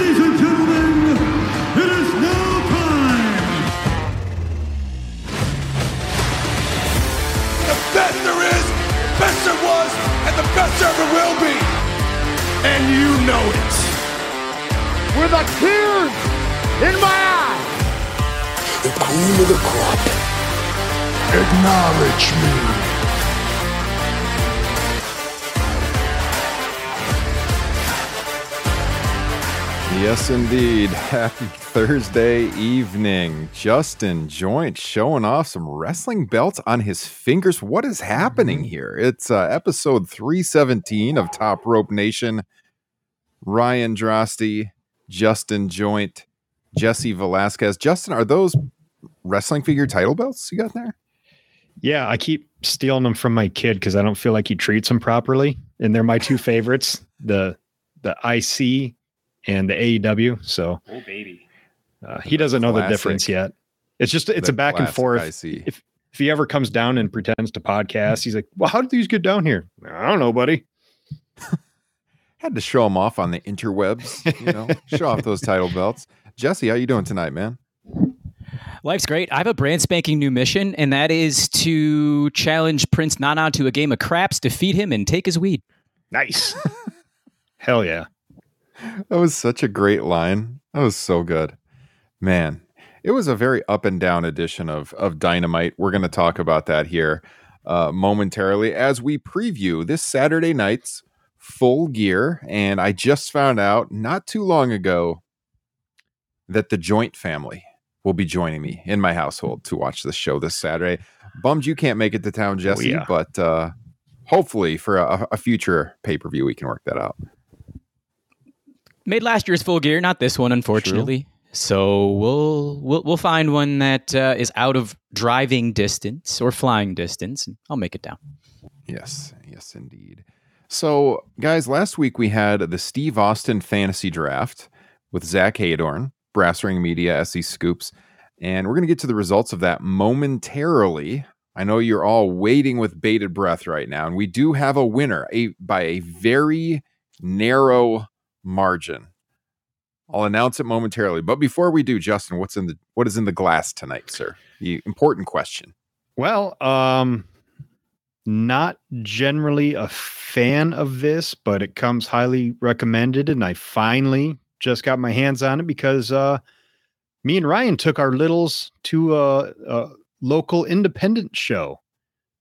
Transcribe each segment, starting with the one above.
Ladies and gentlemen, it is now time. The best there is, the best there was, and the best there ever will be. And you know it. with a tears in my eyes. The cream of the crop. Acknowledge me. Yes, indeed. Happy Thursday evening. Justin Joint showing off some wrestling belts on his fingers. What is happening here? It's uh, episode 317 of Top Rope Nation. Ryan Drosty, Justin Joint, Jesse Velasquez. Justin, are those wrestling figure title belts you got there? Yeah, I keep stealing them from my kid because I don't feel like he treats them properly, and they're my two favorites the the IC and the AEW. So, Oh baby. uh, he doesn't know the difference yet. It's just it's The a back and classic forth. IC. If if he ever comes down and pretends to podcast, he's like, "Well, how did these get down here?" I don't know, buddy. Had to show them off on the interwebs, you know, show off those title belts. Jesse, how you doing tonight, man? Life's great. I have a brand spanking new mission, and that is to challenge Prince Nana to a game of craps, defeat him, and take his weed. Nice. Hell yeah. That was such a great line. That was so good. Man, it was a very up and down edition of of Dynamite. We're going to talk about that here uh, momentarily as we preview this Saturday night's Full Gear. And I just found out not too long ago that the Joint family will be joining me in my household to watch the show this Saturday. Bummed you can't make it to town, Jesse, yeah. but uh, hopefully for a, a future pay per view we can work that out. Made last year's full gear, not this one, unfortunately. So we'll we'll we'll find one that uh, is out of driving distance or flying distance, and I'll make it down. Yes, yes, indeed. So, guys, last week we had the Steve Austin fantasy draft with Zach Haydorn, Brass Ring Media, SE Scoops, and we're going to get to the results of that momentarily. I know you're all waiting with bated breath right now, and we do have a winner a, by a very narrow margin. I'll announce it momentarily, but before we do, Justin, what's in the what is in the glass tonight, sir? The important question. Well, um, not generally a fan of this, but it comes highly recommended, and I finally just got my hands on it because uh, me and Ryan took our littles to a, a local independent show,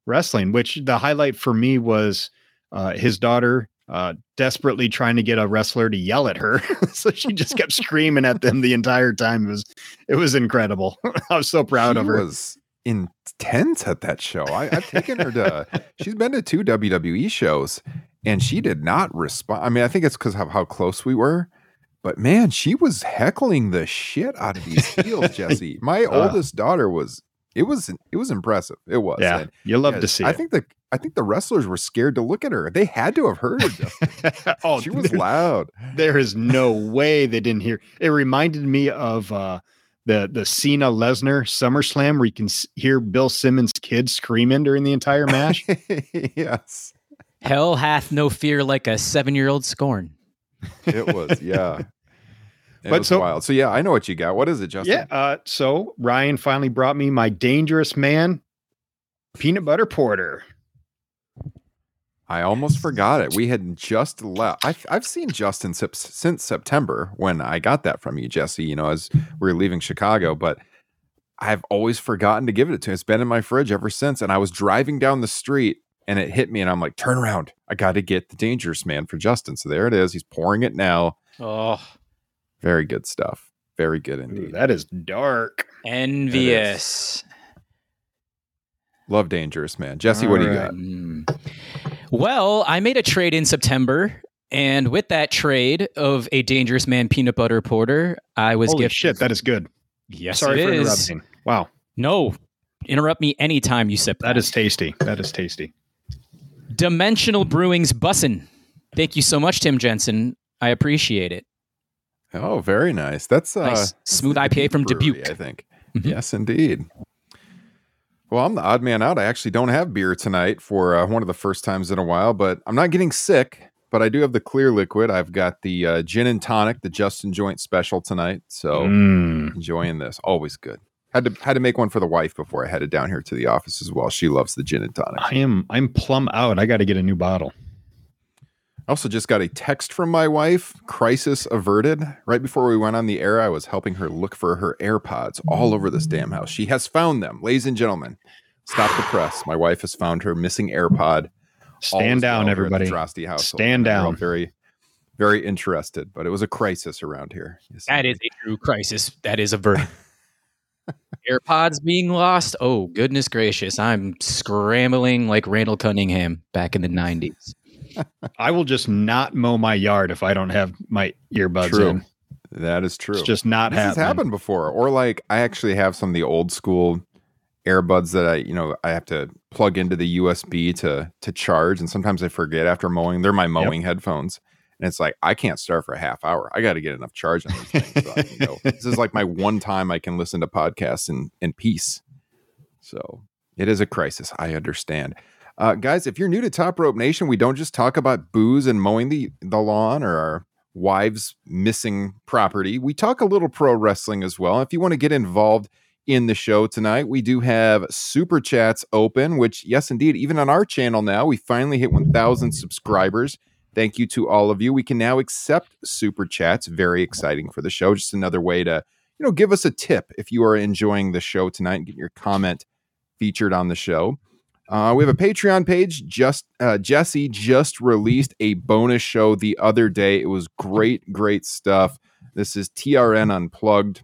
wrestling. Which the highlight for me was uh, his daughter uh, desperately trying to get a wrestler to yell at her, so she just kept screaming at them the entire time. It was it was incredible. I was so proud she of her. was intense at that show. I, I've taken her to. She's been to two WWE shows, and she did not respond. I mean, I think it's because of how close we were. But man, she was heckling the shit out of these heels, Jesse. My Uh. oldest daughter was. It was. It was impressive. It was. Yeah, And, you love yeah, to see. I it. think the. I think the wrestlers were scared to look at her. They had to have heard her. Oh, she was there- loud. There is no way they didn't hear. It reminded me of uh, the the Cena Lesnar SummerSlam, where you can hear Bill Simmons' kids screaming during the entire match. yes, Hell hath no fear like a seven year old scorn. it was. Yeah. It But was so- wild. So yeah, I know what you got. What is it, Justin? yeah. Uh, so Ryan finally brought me my Dangerous Man peanut butter porter. I almost forgot it. We had just left. I've, I've seen Justin sip- since September when I got that from you, Jesse, you know, as we were leaving Chicago, but I've always forgotten to give it to him. It's been in my fridge ever since. And I was driving down the street and it hit me and I'm like, turn around. I got to get the dangerous man for Justin. So there it is. He's pouring it now. Oh, Very good stuff. Very good Ooh, indeed. that is dark. envious. Love dangerous man. Jesse, what do you All got? Well, I made a trade in September, and with that trade of a Dangerous Man peanut butter porter, I was Holy gifted. shit, that is good. yes, Sorry it for is. interrupting. Wow, No, interrupt me anytime you sip. that is tasty. That is tasty. Dimensional Brewing's bussin. Thank you so much, Tim Jensen. I appreciate it. Oh, very nice. That's uh, Nice. that's Smooth the IPA from Brewery, Dubuque. I think. Mhm. Yes, indeed. Well, I'm the odd man out. I actually don't have beer tonight for uh, one of the first times in a while, but I'm not getting sick. but I do have the clear liquid. I've got the uh, gin and tonic, the Justin Joint special tonight. So Mm. enjoying this. Always good. Had to had to make one for the wife before I headed down here to the office as well. She loves the gin and tonic. I am I'm plumb out. I got to get a new bottle. I also just got a text from my wife, crisis averted. Right before we went on the air, I was helping her look for her AirPods all over this damn house. She has found them, ladies and gentlemen. Stop the press. My wife has found her missing AirPod. Stand down, well here at the everybody. Drosty household. Stand And we're all down. Very, very interested, but it was a crisis around here. Yes, That is a true crisis. That is a verdict. AirPods being lost. Oh, goodness gracious. I'm scrambling like Randall Cunningham back in the 90s. I will just not mow my yard if I don't have my earbuds True. in. That is true. It's just not this has happened before. Or like i actually have some of the old school earbuds that i you know i have to plug into the usb to to charge and sometimes i forget after mowing. They're my mowing headphones. And it's like i can't start for a half hour. I got to get enough charge on these things so I can go. this is like my one time i can listen to podcasts in in peace. So it is a crisis. I understand uh, guys if you're new to top rope nation we don't just talk about booze and mowing the the lawn or our wives missing property. We talk a little pro wrestling as well. If you want to get involved in the show tonight, we do have super chats open, which, yes, indeed, even on our channel now, we finally hit 1,000 subscribers. Thank you to all of you. We can now accept super chats. Very exciting for the show. Just another way to, you know, give us a tip if you are enjoying the show tonight and get your comment featured on the show. Uh, we have a Patreon page. Just uh, Jesse just released a bonus show the other day. It was great, great stuff. This is TRN Unplugged.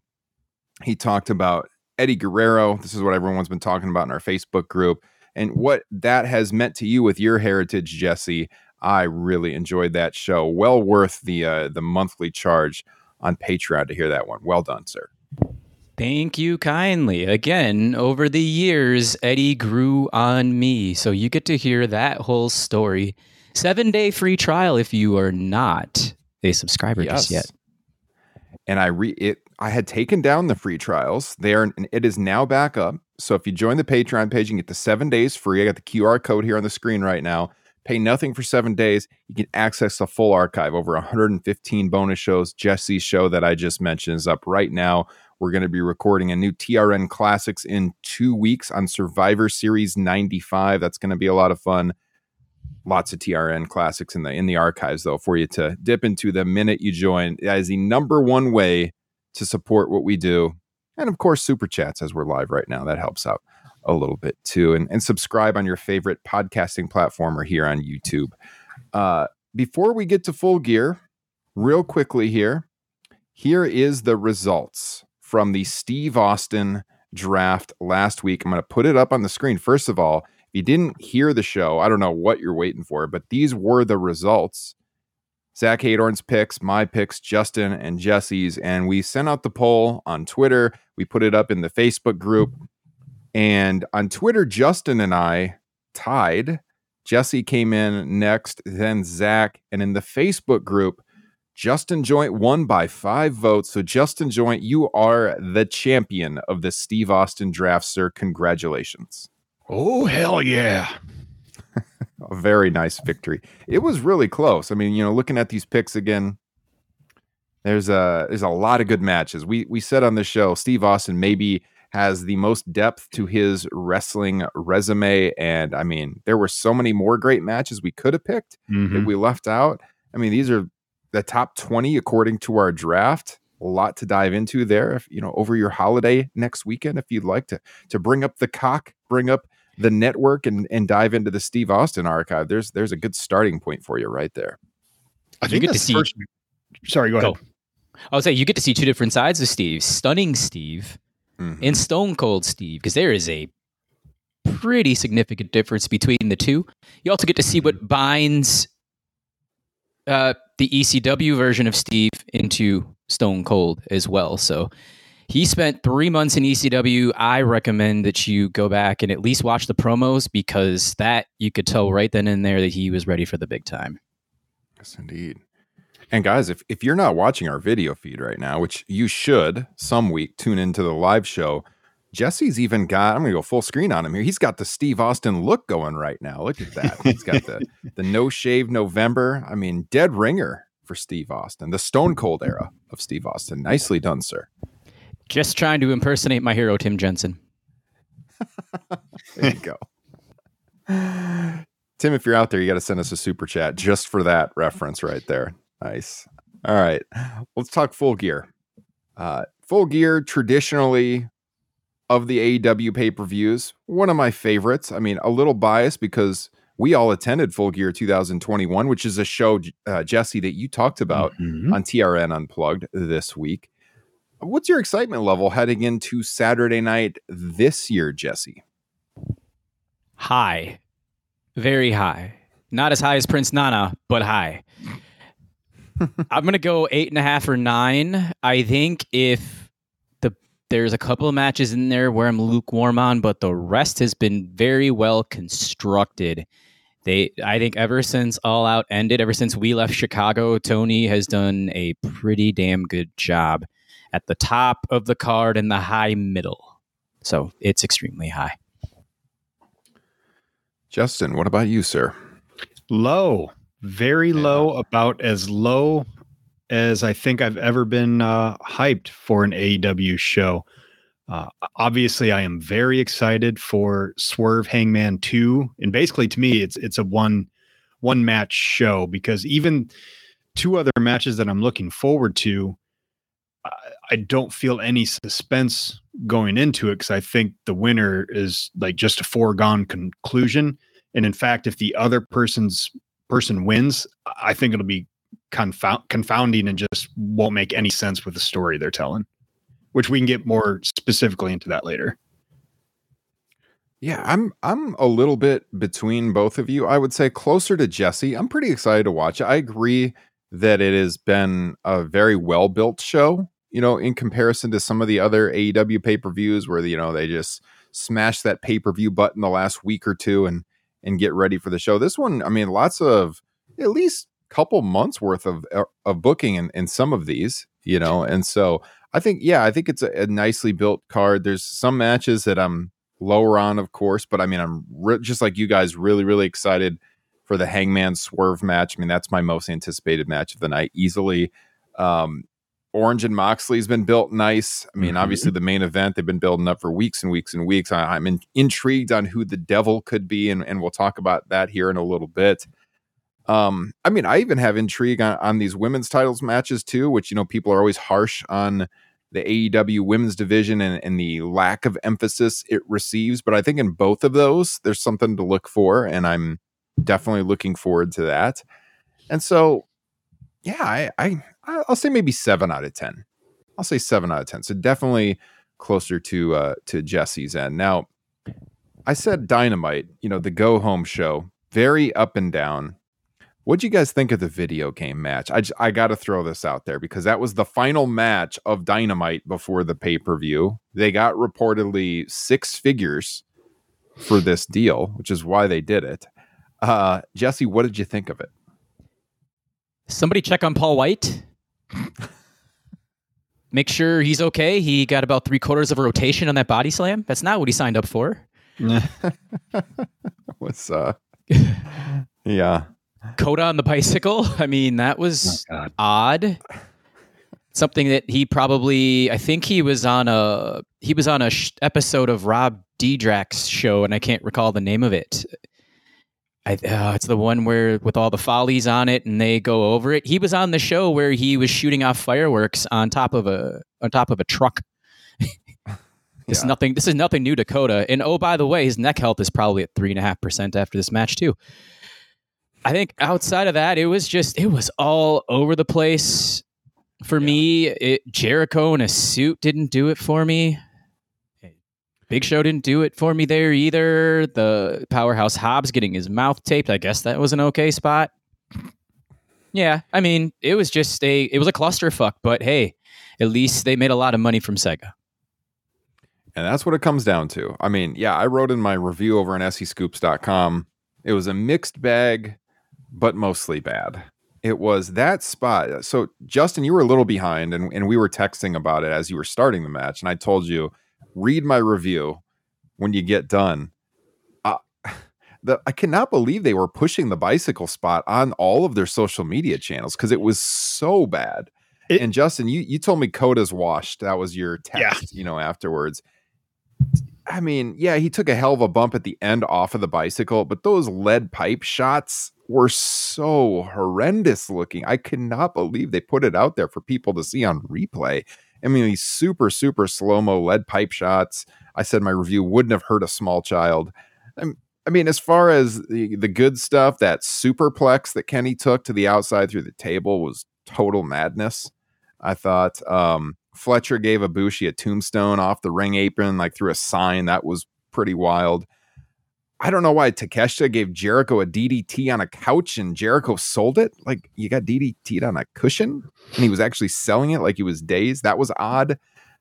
He talked about Eddie Guerrero. This is what everyone's been talking about in our Facebook group, and what that has meant to you with your heritage, Jesse. I really enjoyed that show. Well worth the uh, the monthly charge on Patreon to hear that one. Well done, sir. Thank you kindly. Again, over the years, Eddie grew on me. So you get to hear that whole story. Seven day free trial if you are not a subscriber just yet. and I re it I had taken down the free trials. They are it is now back up. So if you join the Patreon page, you get the seven days free. I got the QR code here on the screen right now. Pay nothing for seven days. You can access the full archive. Over 115 bonus shows. Jesse's show that I just mentioned is up right now. We're going to be recording a new TRN Classics in two weeks on Survivor Series 95. That's going to be a lot of fun lots of TRN classics in the in the archives though for you to dip into the minute you join. That is the number one way to support what we do. And of course, super chats as we're live right now. That helps out a little bit too. And, and subscribe on your favorite podcasting platform or here on YouTube. Uh, before we get to full gear, real quickly here, here is the results from the Steve Austin draft last week. I'm going to put it up on the screen. First of all, if you didn't hear the show, I don't know what you're waiting for, but these were the results. Zach Hadorn's picks, my picks, Justin and Jesse's, and we sent out the poll on Twitter. We put it up in the Facebook group. And on Twitter, Justin and I tied. Jesse came in next, then Zach. And in the Facebook group, Justin Joint won by five votes. So, Justin Joint, you are the champion of the Steve Austin draft, sir. Congratulations. Oh hell yeah! A very nice victory. It was really close. I mean, you know, looking at these picks again, there's a there's a lot of good matches. We we said on the show, Steve Austin maybe has the most depth to his wrestling resume, and I mean, there were so many more great matches we could have picked that Mhm. we left out. I mean, these are the top 20 according to our draft. A lot to dive into there. If you know, over your holiday next weekend, if you'd like to to bring up Peacock, bring up the network and and dive into the Steve Austin archive, there's there's a good starting point for you right there. I You think get to the see- first- Sorry, go ahead. Go. I'll say you get to see two different sides of Steve Stunning Steve Mhm. and Stone Cold Steve, because there is a pretty significant difference between the two. You also get to see what binds uh, the ECW version of Steve into Stone Cold as well. So he spent three months in ECW. I recommend that you go back and at least watch the promos because that you could tell right then and there that he was ready for the big time. Yes, indeed. And guys, if, if you're not watching our video feed right now, which you should some week, tune into the live show. Jesse's even got, I'm going to go full screen on him here. He's got the Steve Austin look going right now. Look at that. He's got the, the no shave November. I mean, dead ringer for Steve Austin, the Stone Cold era of Steve Austin. Nicely done, sir. Just trying to impersonate my hero, Tim Jensen. There you go. Tim, if you're out there, you got to send us a super chat just for that reference right there. Nice. All right. Let's talk full gear. Uh, full gear, traditionally of the AEW pay per views, one of my favorites. I mean, a little biased because we all attended Full Gear 2021, which is a show, uh, Jesse, that you talked about Mhm. on TRN Unplugged this week. What's your excitement level heading into Saturday night this year, Jesse? High. Very high. Not as high as Prince Nana, but high. I'm gonna go eight and a half or nine. I think if there's a couple of matches in there where I'm lukewarm on, but the rest has been very well constructed. They I think ever since All Out ended, ever since we left Chicago, Tony has done a pretty damn good job at the top of the card and the high middle. So it's extremely high. Justin, what about you, sir? Low, very low, about as low as I think I've ever been uh, hyped for an AEW show. Uh, obviously, I am very excited for Swerve Hangman Two, and basically, to me, it's it's a one one match show because even two other matches that I'm looking forward to, I, I don't feel any suspense going into it because I think the winner is like just a foregone conclusion. And in fact, if the other person's person wins, I think it'll be confound, confounding and just won't make any sense with the story they're telling. Which we can get more specifically into that later. Yeah, I'm I'm a little bit between both of you. I would say closer to Jesse. I'm pretty excited to watch. I agree that it has been a very well built show, you know, in comparison to some of the other AEW pay-per-views where you know they just smash that pay-per-view button the last week or two and and get ready for the show. This one, I mean, lots of at least couple months worth of uh, of booking in, in some of these, you know, and so I think yeah, I think it's a, a nicely built card. There's some matches that I'm lower on, of course, but I mean, I'm re- just like you guys, really, really excited for the Hangman Swerve match. I mean, that's my most anticipated match of the night, easily. Um, Orange and Moxley's been built nice. I mean, Mhm. obviously the main event they've been building up for weeks and weeks and weeks. I, I'm in, intrigued on who the devil could be, and, and we'll talk about that here in a little bit. Um, I mean, I even have intrigue on, on these women's titles matches too, which you know people are always harsh on the AEW women's division and, and the lack of emphasis it receives. But I think in both of those, there's something to look for, and I'm definitely looking forward to that. And so, yeah, I, I I'll say maybe seven out of ten. I'll say seven out of ten. So definitely closer to uh to Jesse's end. Now, I said Dynamite, you know, the go home show, very up and down. What'd you guys think of the video game match? I I got to throw this out there because that was the final match of Dynamite before the pay per view. They got reportedly six figures for this deal, which is why they did it. Uh, Jesse, what did you think of it? Somebody check on Paul White. Make sure he's okay. He got about three quarters of a rotation on that body slam. That's not what he signed up for. What's uh, yeah, Kota on the bicycle. I mean, that was odd. Something that he probably, I think he was on a he was on a sh- episode of Rob Dyrdek's show, and I can't recall the name of it. I, uh, it's the one where with all the follies on it, and they go over it. He was on the show where he was shooting off fireworks on top of a on top of a truck. This is Yeah. nothing. This is nothing new to Kota. And oh, by the way, his neck health is probably at three and a half percent after this match too. I think outside of that, it was just it was all over the place for me. It, Jericho in a suit didn't do it for me. Big Show didn't do it for me there either. The powerhouse Hobbs getting his mouth taped. I guess that was an okay spot. Yeah, I mean, it was just a it was a clusterfuck, but hey, at least they made a lot of money from Sega. And that's what it comes down to. I mean, yeah, I wrote in my review over on scoops.com. It was a mixed bag, but mostly bad. It was that spot. So, Justin, you were a little behind, and, and we were texting about it as you were starting the match. And I told you, read my review when you get done. Uh, the, I cannot believe they were pushing the bicycle spot on all of their social media channels because it was so bad. It- and Justin, you you told me Kota's washed. That was your Yeah. text, you know, afterwards. I mean, yeah, he took a hell of a bump at the end off of the bicycle, but those lead pipe shots were so horrendous looking. I cannot believe they put it out there for people to see on replay. I mean, these super, super slow mo lead pipe shots. I said my review wouldn't have hurt a small child. I'm, I mean, as far as the, the good stuff, that superplex that Kenny took to the outside through the table was total madness. I thought um, Fletcher gave Ibushi a tombstone off the ring apron, like through a sign. That was pretty wild. I don't know why Takeshita gave Jericho a DDT on a couch and Jericho sold it. Like you got DDT'd on a cushion and he was actually selling it like he was dazed. That was odd.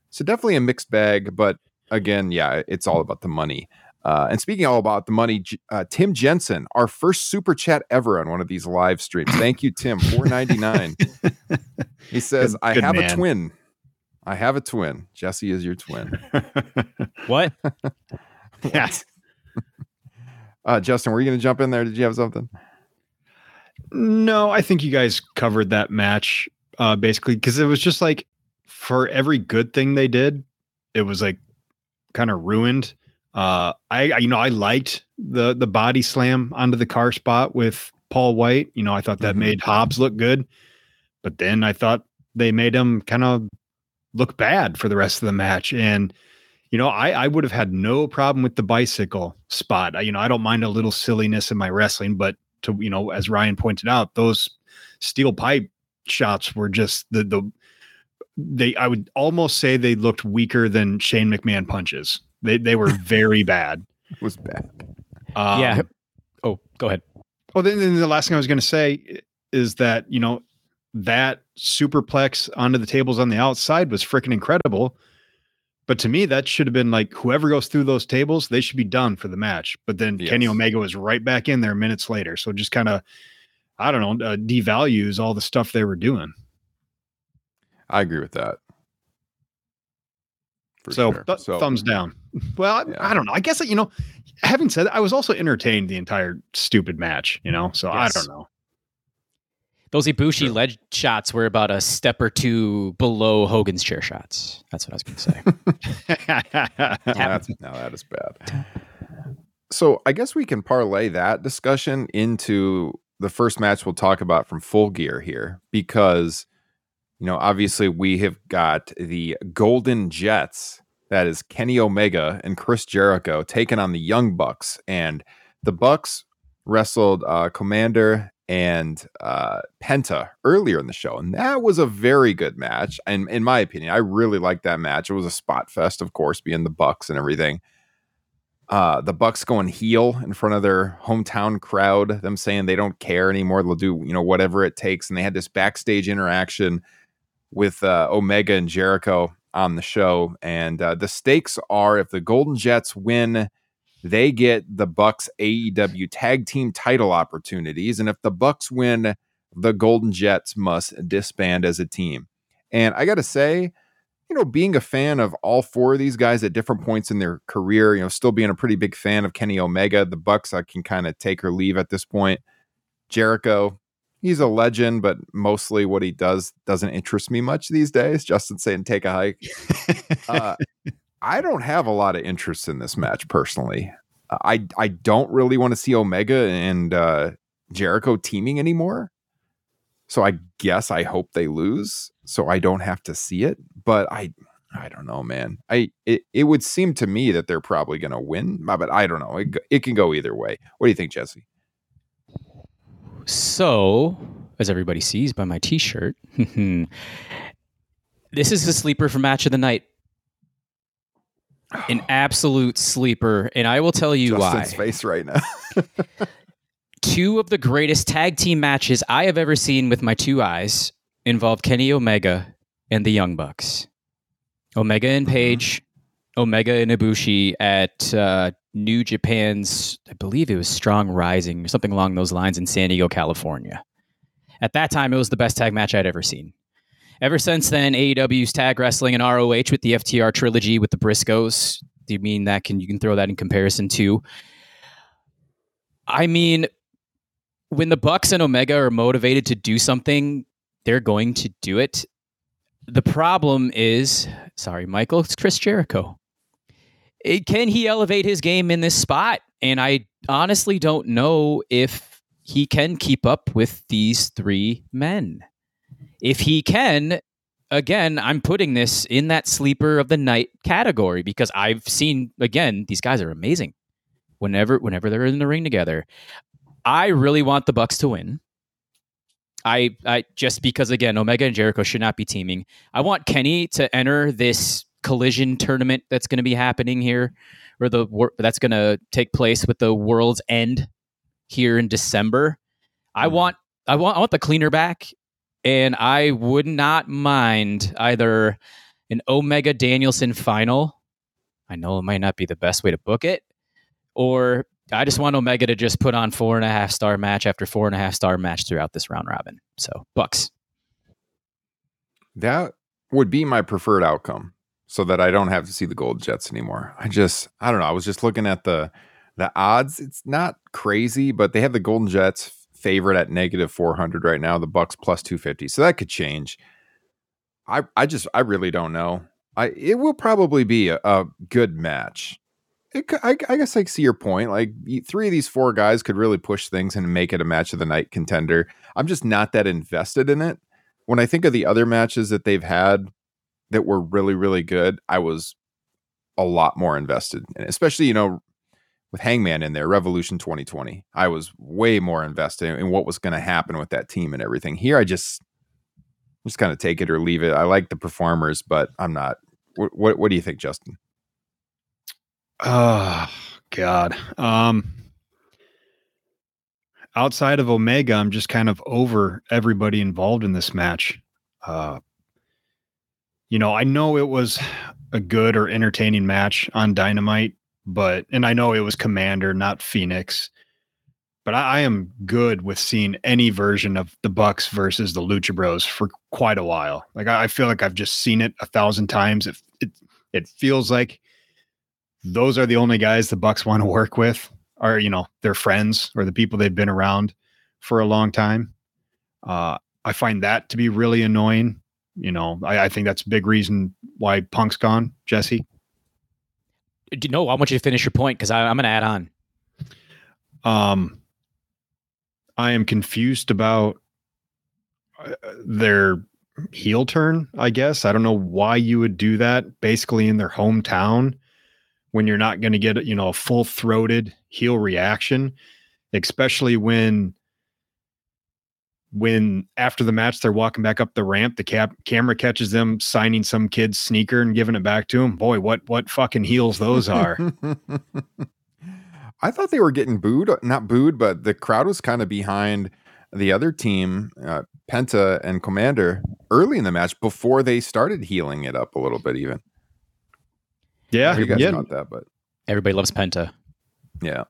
So definitely a mixed bag, but again, yeah, it's all about the money. Uh, and speaking all about the money, uh, Tim Jensen, our first super chat ever on one of these live streams. Thank you, Tim. Four ninety nine. He says, Good- "I good have a twin. I have a twin. Jesse is your twin." What? yeah. Uh, Justin, were you going to jump in there? Did you have something? No, I think you guys covered that match uh basically because it was just like for every good thing they did, it was like kind of ruined. Uh I, I you know, I liked the the body slam onto the car spot with Paul White. You know, I thought that Mhm. made Hobbs look good. But then I thought they made him kind of look bad for the rest of the match. And you know, I, I would have had no problem with the bicycle spot. I, you know, I don't mind a little silliness in my wrestling, but to you know, as Ryan pointed out, those steel pipe shots were just the the they I would almost say they looked weaker than Shane McMahon punches. They they were very bad. It was bad. Um, yeah. Oh, go ahead. Oh, then, then the last thing I was going to say is that you know that superplex onto the tables on the outside was freaking incredible. But to me, that should have been like whoever goes through those tables, they should be done for the match. But then Kenny Omega was right back in there minutes later, so just kind of, I don't know, uh, devalues all the stuff they were doing. I agree with that. So, sure. th- thumbs down. Well, I- Yeah. I don't know. I guess you know, having said that, I was also entertained the entire stupid match. You know, so I don't know. Those Ibushi True. ledge shots were about a step or two below Hogan's chair shots. That's what I was going to say. Now that's, now that is bad. So I guess we can parlay that discussion into the first match we'll talk about from Full Gear here, because you know obviously we have got the Golden Jets, that is Kenny Omega and Chris Jericho taking on the Young Bucks, and the Bucks wrestled uh, Komander and uh, Penta earlier in the show, and that was a very good match. And in my opinion, I really liked that match. It was a spot fest, of course, being the Bucks and everything. Uh, the Bucks going heel in front of their hometown crowd, them saying they don't care anymore. They'll do you know whatever it takes, and they had this backstage interaction with uh, Omega and Jericho on the show. And uh, the stakes are if the Golden Jets win, they get the Bucks AEW tag team title opportunities, and if the Bucks win, the Golden Jets must disband as a team. And I got to say, you know, being a fan of all four of these guys at different points in their career, you know, still being a pretty big fan of Kenny Omega, the Bucks, I can kind of take or leave at this point. Jericho, he's a legend, but mostly what he does doesn't interest me much these days. Justin saying take a hike. Uh, I don't have a lot of interest in this match personally. I I don't really want to see Omega and uh, Jericho teaming anymore. So I guess I hope they lose, so I don't have to see it. But I I don't know, man. I it, it would seem to me that they're probably going to win, but I don't know. It, it can go either way. What do you think, Jesse? So, as everybody sees by my T-shirt, this is the sleeper for match of the night. An absolute sleeper, and I will tell you Justin's why. face right now. Two of the greatest tag team matches I have ever seen with my two eyes involve Kenny Omega and the Young Bucks. Omega and Page, Omega and Ibushi at uh, New Japan's, I believe it was Strong Rising or something along those lines in San Diego, California. At that time, it was the best tag match I'd ever seen. Ever since then, AEW's tag wrestling and ROH with the FTR trilogy with the Briscoes. Do you mean that can you can throw that in comparison too? I mean, when the Bucks and Omega are motivated to do something, they're going to do it. The problem is, sorry, Michael, it's Chris Jericho. It, can he elevate his game in this spot? And I honestly don't know if he can keep up with these three men. If he can, again, I'm putting this in that sleeper of the night category because I've seen again these guys are amazing. Whenever whenever they're in the ring together, I really want the Bucks to win. I, I just because again, Omega and Jericho should not be teaming. I want Kenny to enter this collision tournament that's going to be happening here, or the that's going to take place with the World's End here in December. I Mm-hmm. want I want I want the cleaner back, and I would not mind either an Omega Danielson final. I know it might not be the best way to book it, or I just want Omega to just put on four and a half star match after four and a half star match throughout this round robin. So Bucks. That would be my preferred outcome so that I don't have to see the Gold Jets anymore. I just I don't know. I was just looking at the the odds. It's not crazy, but they have the Golden Jets favorite at negative 400 right now, the Bucks plus 250. So that could change. I I just I really don't know. I it will probably be a, a good match. It, I, I guess I see your point. Like three of these four guys could really push things and make it a match of the night contender. I'm just not that invested in it. When I think of the other matches that they've had that were really really good, I was a lot more invested in it. Especially you know with Hangman in there, Revolution 2020. I was way more invested in what was going to happen with that team and everything. Here, I just just kind of take it or leave it. I like the performers, but I'm not. What what, what do you think, Justin? Oh God. Um outside of Omega, I'm just kind of over everybody involved in this match. Uh you know, I know it was a good or entertaining match on Dynamite, but and I know it was Komander, not Fénix. But I, I am good with seeing any version of the Bucks versus the Lucha Bros for quite a while. Like I, I feel like I've just seen it a thousand times. It it it feels like those are the only guys the Bucks want to work with, are you know their friends or the people they've been around for a long time. Uh, I find that to be really annoying. You know, I, I think that's a big reason why Punk's gone. Jesse, No, I want you to finish your point because I'm going to add on. um, I am confused about uh, their heel turn. I guess I don't know why you would do that. Basically, in their hometown, when you're not going to get you know a full throated heel reaction, especially when when after the match they're walking back up the ramp, the cap camera catches them signing some kid's sneaker and giving it back to him. Boy, what what fucking heels those are. I thought they were getting booed, not booed, but the crowd was kind of behind the other team, uh, Penta and Komander, early in the match before they started heeling it up a little bit. Even yeah, you guys yeah. about that, but Everybody loves Penta. yeah,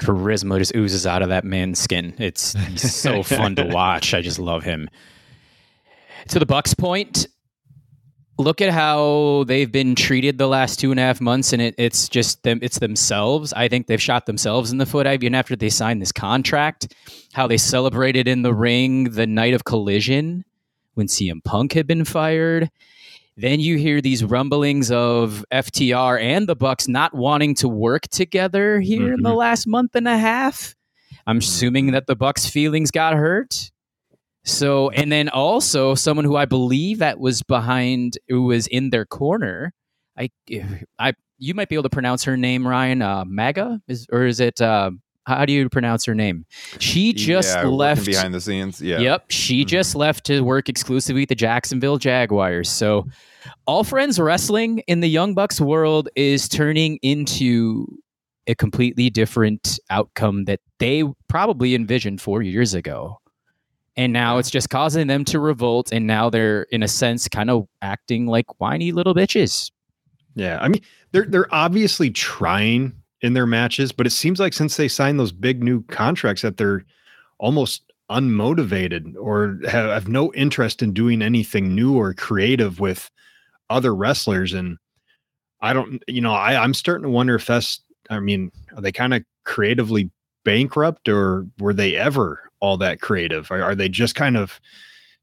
Charisma just oozes out of that man's skin. It's so fun to watch. I just love him. To the Bucks point, look at how they've been treated the last two and a half months, and it, it's just them. It's themselves. I think they've shot themselves in the foot. Even after they signed this contract, how they celebrated in the ring the night of Collision when CM Punk had been fired. Then you hear these rumblings of FTR and the Bucks not wanting to work together here in the last month and a half. I'm assuming that the Bucks' feelings got hurt. So, and then also someone who I believe that was behind, who was in their corner. I, I, you might be able to pronounce her name, Ryan. Uh, Megha is, or is it? Uh, how do you pronounce her name? She just Yeah, left behind the scenes. Yeah, Yep, she Mhm. just left to work exclusively the Jacksonville Jaguars. So, All Friends Wrestling in the Young Bucks world is turning into a completely different outcome that they probably envisioned four years ago. And now it's just causing them to revolt. And now they're, in a sense, kind of acting like whiny little bitches. Yeah, I mean they're they're obviously trying in their matches, but it seems like since they signed those big new contracts that they're almost unmotivated or have, have no interest in doing anything new or creative with other wrestlers. And I don't, you know, I, I'm starting to wonder if that's, I mean, are they kind of creatively bankrupt or were they ever all that creative? Are, are they just kind of,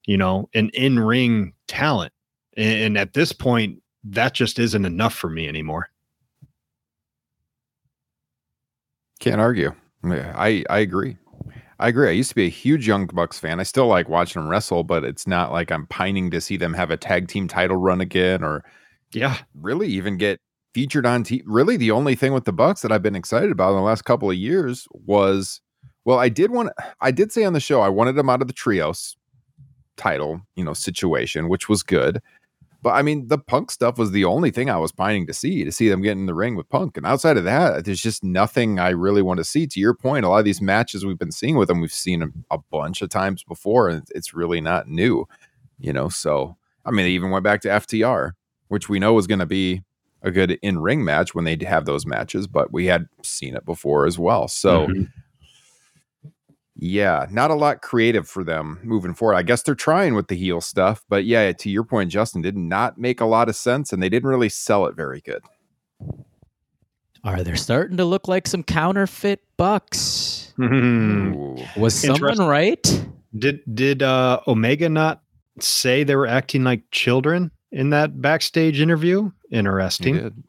you know, an in ring talent? And, and at this point, that just isn't enough for me anymore. Can't argue. I I agree. I agree. I used to be a huge Young Bucks fan. I still like watching them wrestle, but it's not like I'm pining to see them have a tag team title run again or yeah, really even get featured on TV. Really, the only thing with the Bucks that I've been excited about in the last couple of years was well, I did want I did say on the show I wanted them out of the trios title, you know, situation, which was good. But I mean, the punk stuff was the only thing I was pining to see, to see them get in the ring with punk. And outside of that, there's just nothing I really want to see. To your point, a lot of these matches we've been seeing with them, we've seen a, bunch of times before, and it's really not new, you know. So, I mean, they even went back to FTR, which we know was going to be a good in ring match when they have those matches, but we had seen it before as well. So, mm-hmm yeah, not a lot creative for them moving forward. I guess they're trying with the heel stuff, but yeah, to your point, Justin, did not make a lot of sense and they didn't really sell it very good. Are they starting to look like some counterfeit bucks? Mm-hmm. Was someone right? Did did uh, Omega not say they were acting like children in that backstage interview? Interesting.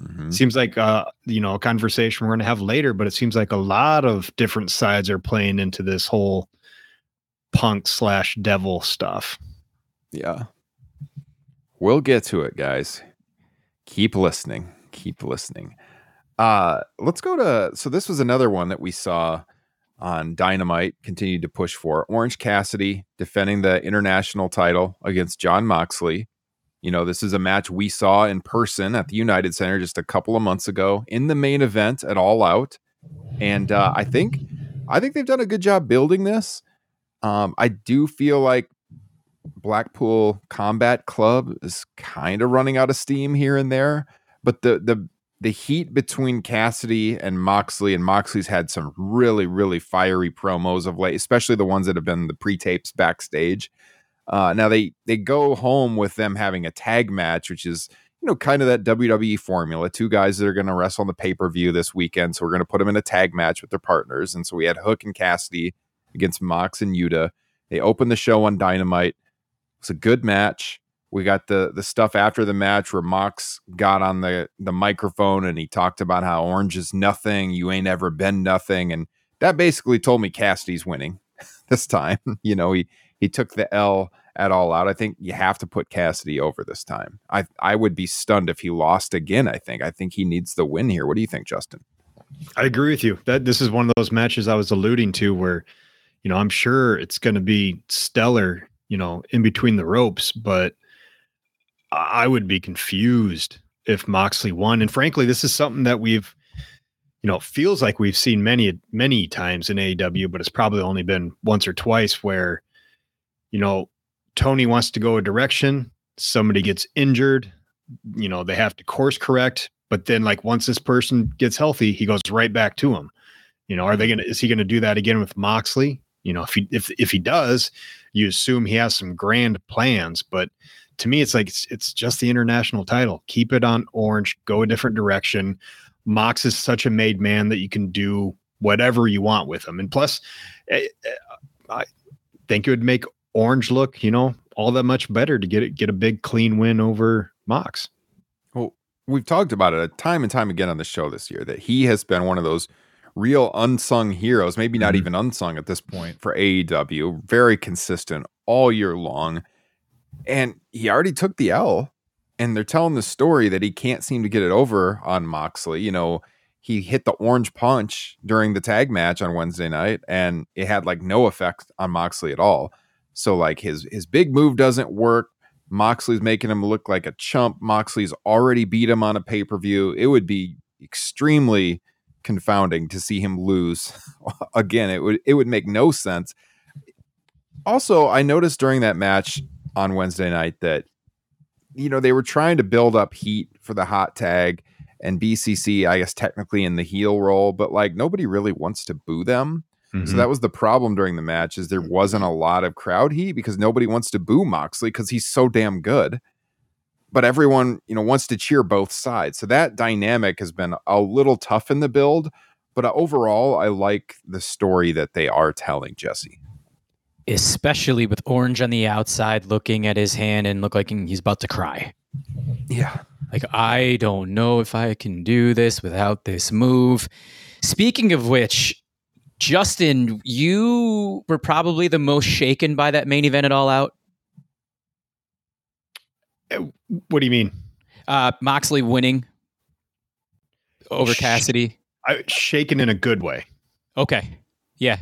Mm-hmm. Seems like uh, you know a conversation we're going to have later, but it seems like a lot of different sides are playing into this whole punk slash devil stuff. Yeah, we'll get to it, guys. Keep listening. Keep listening. Uh, let's go to. So this was another one that we saw on Dynamite. Continued to push for Orange Cassidy defending the international title against Jon Moxley. You know, this is a match we saw in person at the United Center just a couple of months ago in the main event at All Out, and uh, I think I think they've done a good job building this. Um, I do feel like Blackpool Combat Club is kind of running out of steam here and there, but the the the heat between Cassidy and Moxley, and Moxley's had some really, really fiery promos of late, especially the ones that have been the pre tapes backstage. Uh, now they they go home with them having a tag match, which is you know kind of that WWE formula. Two guys that are going to wrestle on the pay per view this weekend, so we're going to put them in a tag match with their partners. And so we had Hook and Cassidy against Mox and Yuta. They opened the show on Dynamite. It was a good match. We got the the stuff after the match where Mox got on the the microphone and he talked about how Orange is nothing, you ain't ever been nothing, and that basically told me Cassidy's winning this time. you know, he he took the L at all out. I think you have to put Cassidy over this time. I I would be stunned if he lost again. I think. I think he needs the win here. What do you think, Justin? I agree with you. That this is one of those matches I was alluding to where, you know, I'm sure it's going to be stellar, you know, in between the ropes, but I would be confused if Moxley won. And frankly, this is something that we've you know, feels like we've seen many, many times in AEW, but it's probably only been once or twice where you know, Tony wants to go a direction, somebody gets injured, you know, they have to course correct, but then like once this person gets healthy, he goes right back to him. You know, are they gonna is he gonna do that again with Moxley? You know, if he if if he does, you assume he has some grand plans, but to me it's like it's, it's just the international title. Keep it on orange, go a different direction. Mox is such a made man that you can do whatever you want with him. And plus, I, I think it would make Orange look, you know, all that much better to get it, get a big clean win over Mox. Well, we've talked about it time and time again on the show this year that he has been one of those real unsung heroes, maybe not mm-hmm. even unsung at this point for AEW, very consistent all year long. And he already took the L, and they're telling the story that he can't seem to get it over on Moxley. You know, he hit the orange punch during the tag match on Wednesday night, and it had like no effect on Moxley at all. So like his his big move doesn't work. Moxley's making him look like a chump. Moxley's already beat him on a pay per view. It would be extremely confounding to see him lose again. It would it would make no sense. Also, I noticed during that match on Wednesday night that you know they were trying to build up heat for the hot tag and BCC, I guess technically in the heel role, but like nobody really wants to boo them. So Mhm. that was the problem during the match is there wasn't a lot of crowd heat because nobody wants to boo Moxley because he's so damn good. But everyone, you know, wants to cheer both sides. So that dynamic has been a little tough in the build. But uh, overall, I like the story that they are telling, Jesse. Especially with Orange on the outside looking at his hand and look like he's about to cry. Yeah. Like, I don't know if I can do this without this move. Speaking of which, Justin, you were probably the most shaken by that main event at All Out. What do you mean? Uh, Moxley winning over Sh- Cassidy. I, shaken in a good way. Okay. Yeah.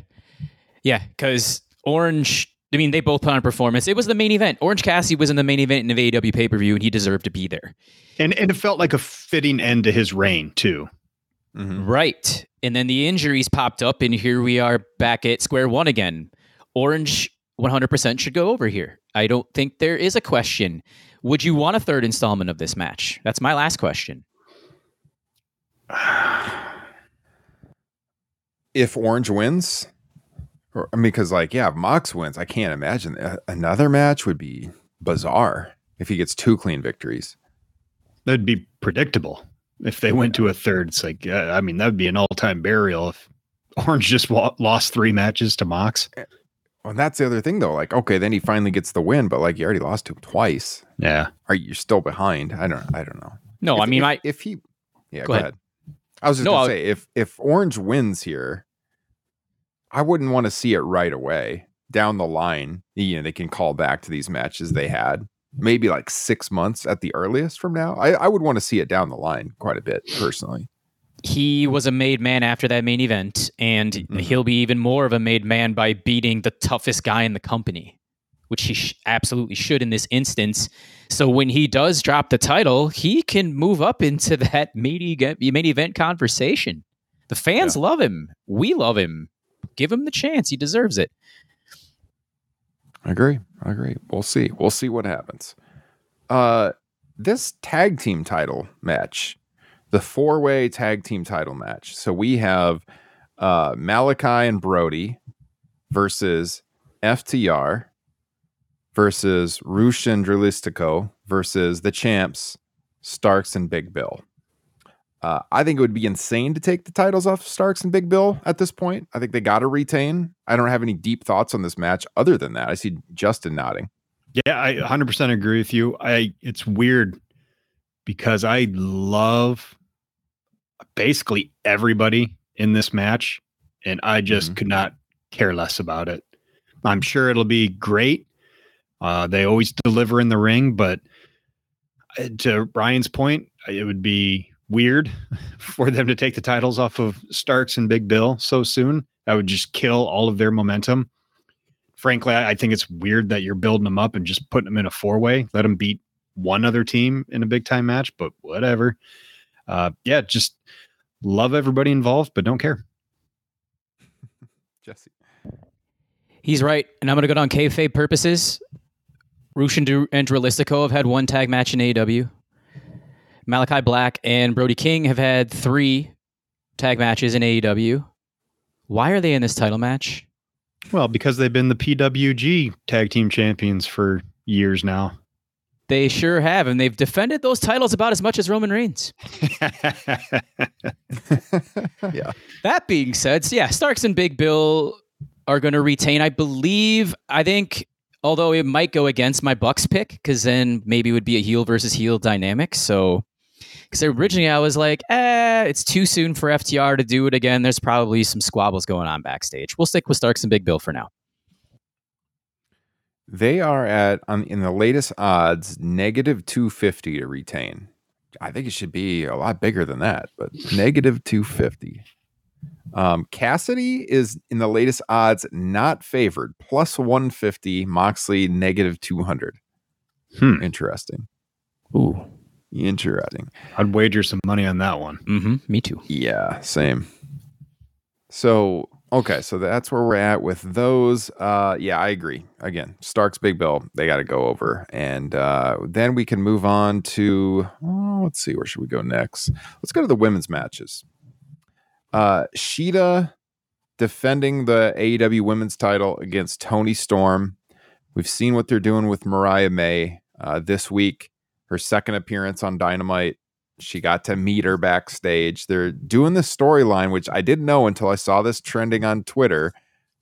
Yeah. Because Orange, I mean, they both put on a performance. It was the main event. Orange Cassidy was in the main event in the AEW pay per view, and he deserved to be there. And and it felt like a fitting end to his reign too. Mhm. Right. And then the injuries popped up, and here we are back at square one again. Orange 100% should go over here. I don't think there is a question. Would you want a third installment of this match? That's my last question. If Orange wins, or, I mean, because like, yeah, if Mox wins, I can't imagine a- another match would be bizarre if he gets two clean victories. That'd be predictable if they went to a third. It's like, uh, I mean, that would be an all-time burial if Orange just wa- lost three matches to Mox. Well, that's the other thing, though. Like, okay, then he finally gets the win, but like, you already lost to him twice. Yeah, Are you still behind? I don't. I don't know. No, If- I mean, if, I, if he, yeah, Go go, ahead. ahead. I was just No, gonna I'll- say if if Orange wins here, I wouldn't want to see it right away down the line. You know, they can call back to these matches they had maybe like six months at the earliest from now. I, I would want to see it down the line quite a bit personally. he was a made man after that main event, and Mhm. he'll be even more of a made man by beating the toughest guy in the company, which he sh- absolutely should in this instance. So when he does drop the title, he can move up into that main, main event conversation. The fans love him. We love him. Give him the chance. He deserves it. I agree. I agree. We'll see. We'll see what happens. Uh this tag team title match, the four-way tag team title match. So we have uh Malakai and Brody versus FTR versus Rush and Dralístico versus the champs Starks and Big Bill. Uh, I think it would be insane to take the titles off Starks and Big Bill at this point. I think they got to retain. I don't have any deep thoughts on this match other than that. I see Justin nodding. yeah, I 100% agree with you. I it's weird because I love basically everybody in this match, and I just Mhm. could not care less about it. I'm sure it'll be great. Uh, they always deliver in the ring, but uh, to Ryan's point, it would be weird for them to take the titles off of Starks and Big Bill so soon. That would just kill all of their momentum. Frankly, I I think it's weird that you're building them up and just putting them in a four way. Let them beat one other team in a big time match, but whatever. Uh, yeah, just love everybody involved, but don't care. Jesse. He's right, and I'm going to go down kayfabe purposes. Rush and Dr- and Dralístico have had one tag match in AEW. Malakai Black and Brody King have had three tag matches in AEW. Why are they in this title match? Well, because they've been the PWG tag team champions for years now. They sure have, and they've defended those titles about as much as Roman Reigns. yeah. That being said, so yeah, Starks and Big Bill are going to retain. I believe. I think, although it might go against my Bucks pick, because then maybe it would be a heel versus heel dynamic. So, because originally I was like, eh, it's too soon for FTR to do it again. There's probably some squabbles going on backstage. We'll stick with Starks and Big Bill for now. They are at on in the latest odds negative 250 to retain. I think it should be a lot bigger than that, but negative 250. Um, Cassidy is in the latest odds not favored, plus 150. Moxley negative 200. Hmm. Interesting. Ooh, Interesting. I'd wager some money on that one. mm-hmm. Me too. Yeah, same. So okay, so that's where we're at with those. Uh yeah, I agree. Again, Starks Big Bill, they gotta go over. And uh then we can move on to oh, let's see, where should we go next? Let's go to the women's matches. Uh Shida, defending the AEW women's title against Toni Storm. We've seen what they're doing with Mariah May uh, this week, her second appearance on Dynamite. She got to meet her backstage. They're doing this storyline, which I didn't know until I saw this trending on Twitter.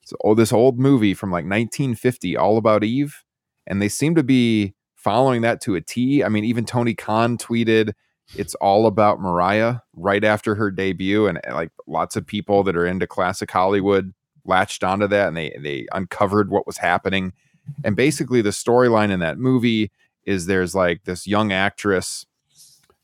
So, oh, this old movie from like 1950, All About Eve. And they seem to be following that to a T. I mean, even Tony Khan tweeted, it's all about Mariah right after her debut. And, and like lots of people that are into classic Hollywood latched onto that and they, they uncovered what was happening. And basically, the storyline in that movie is there's like this young actress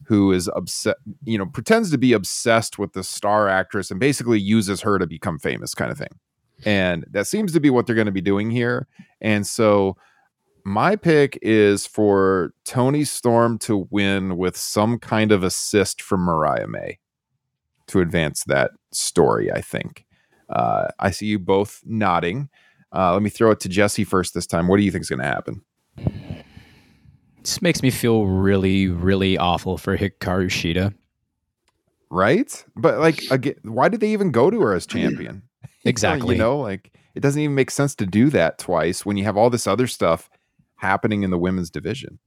who is upset, you know, pretends to be obsessed with the star actress and basically uses her to become famous, kind of thing. And that seems to be what they're going to be doing here. And so my pick is for Toni Storm to win with some kind of assist from Mariah May to advance that story, I think. Uh, I see you both nodding. Uh, let me throw it to Jesse first this time. What do you think is going to happen? This makes me feel really, really awful for Hikaru Shida. Right? But like, again, why did they even go to her as champion? Exactly. you know, like it doesn't even make sense to do that twice when you have all this other stuff happening in the women's division.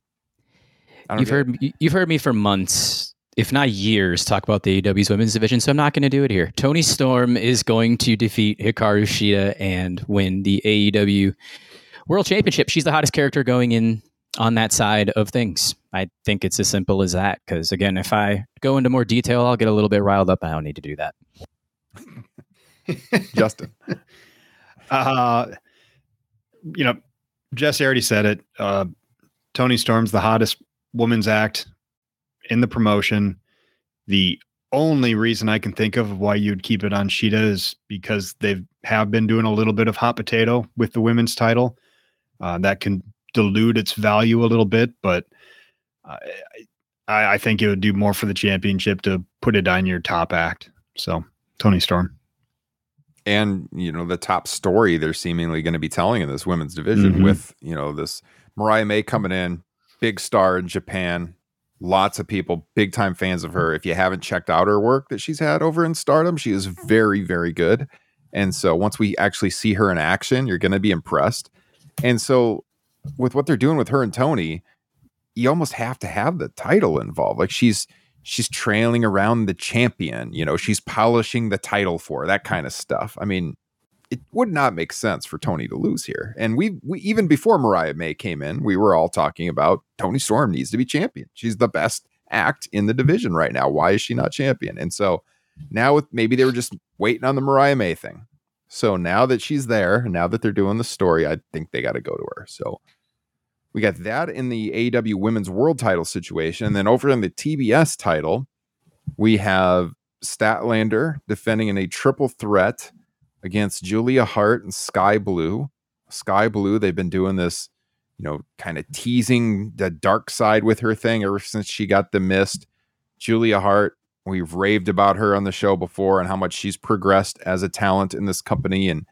You've heard it. you've heard me for months, if not years, talk about the AEW's women's division. So I'm not going to do it here. Toni Storm is going to defeat Hikaru Shida and win the AEW World Championship. She's the hottest character going in on that side of things. I think it's as simple as that. Because again, if I go into more detail, I'll get a little bit riled up. I don't need to do that. Justin. uh, you know, Jesse already said it. Uh, Toni Storm's the hottest women's act in the promotion. The only reason I can think of why you'd keep it on Shida is because they have been doing a little bit of hot potato with the women's title. Uh, that can dilute its value a little bit, but I, I think it would do more for the championship to put it on your top act. So Toni Storm and you know the top story they're seemingly going to be telling in this women's division mm-hmm. with you know this Mariah May coming in, big star in Japan. Lots of people, big time fans of her. If you haven't checked out her work that she's had over in Stardom, she is very, very good. And so once we actually see her in action, you're going to be impressed. And so with what they're doing with her and Toni, you almost have to have the title involved. Like she's she's trailing around the champion, you know, she's polishing the title for that kind of stuff. I mean, it would not make sense for Toni to lose here. And we, we even before Mariah May came in, we were all talking about Toni Storm needs to be champion. She's the best act in the division right now. Why is she not champion? And so now with maybe they were just waiting on the Mariah May thing. So now that she's there, now that they're doing the story, I think they got to go to her. So we got that in the AEW Women's World Title situation, and then over in the TBS title, we have Statlander defending in a triple threat against Julia Hart and Skye Blue. Skye Blue, they've been doing this, you know, kind of teasing the dark side with her thing ever since she got the mist. Julia Hart, we've raved about her on the show before and how much she's progressed as a talent in this company. And,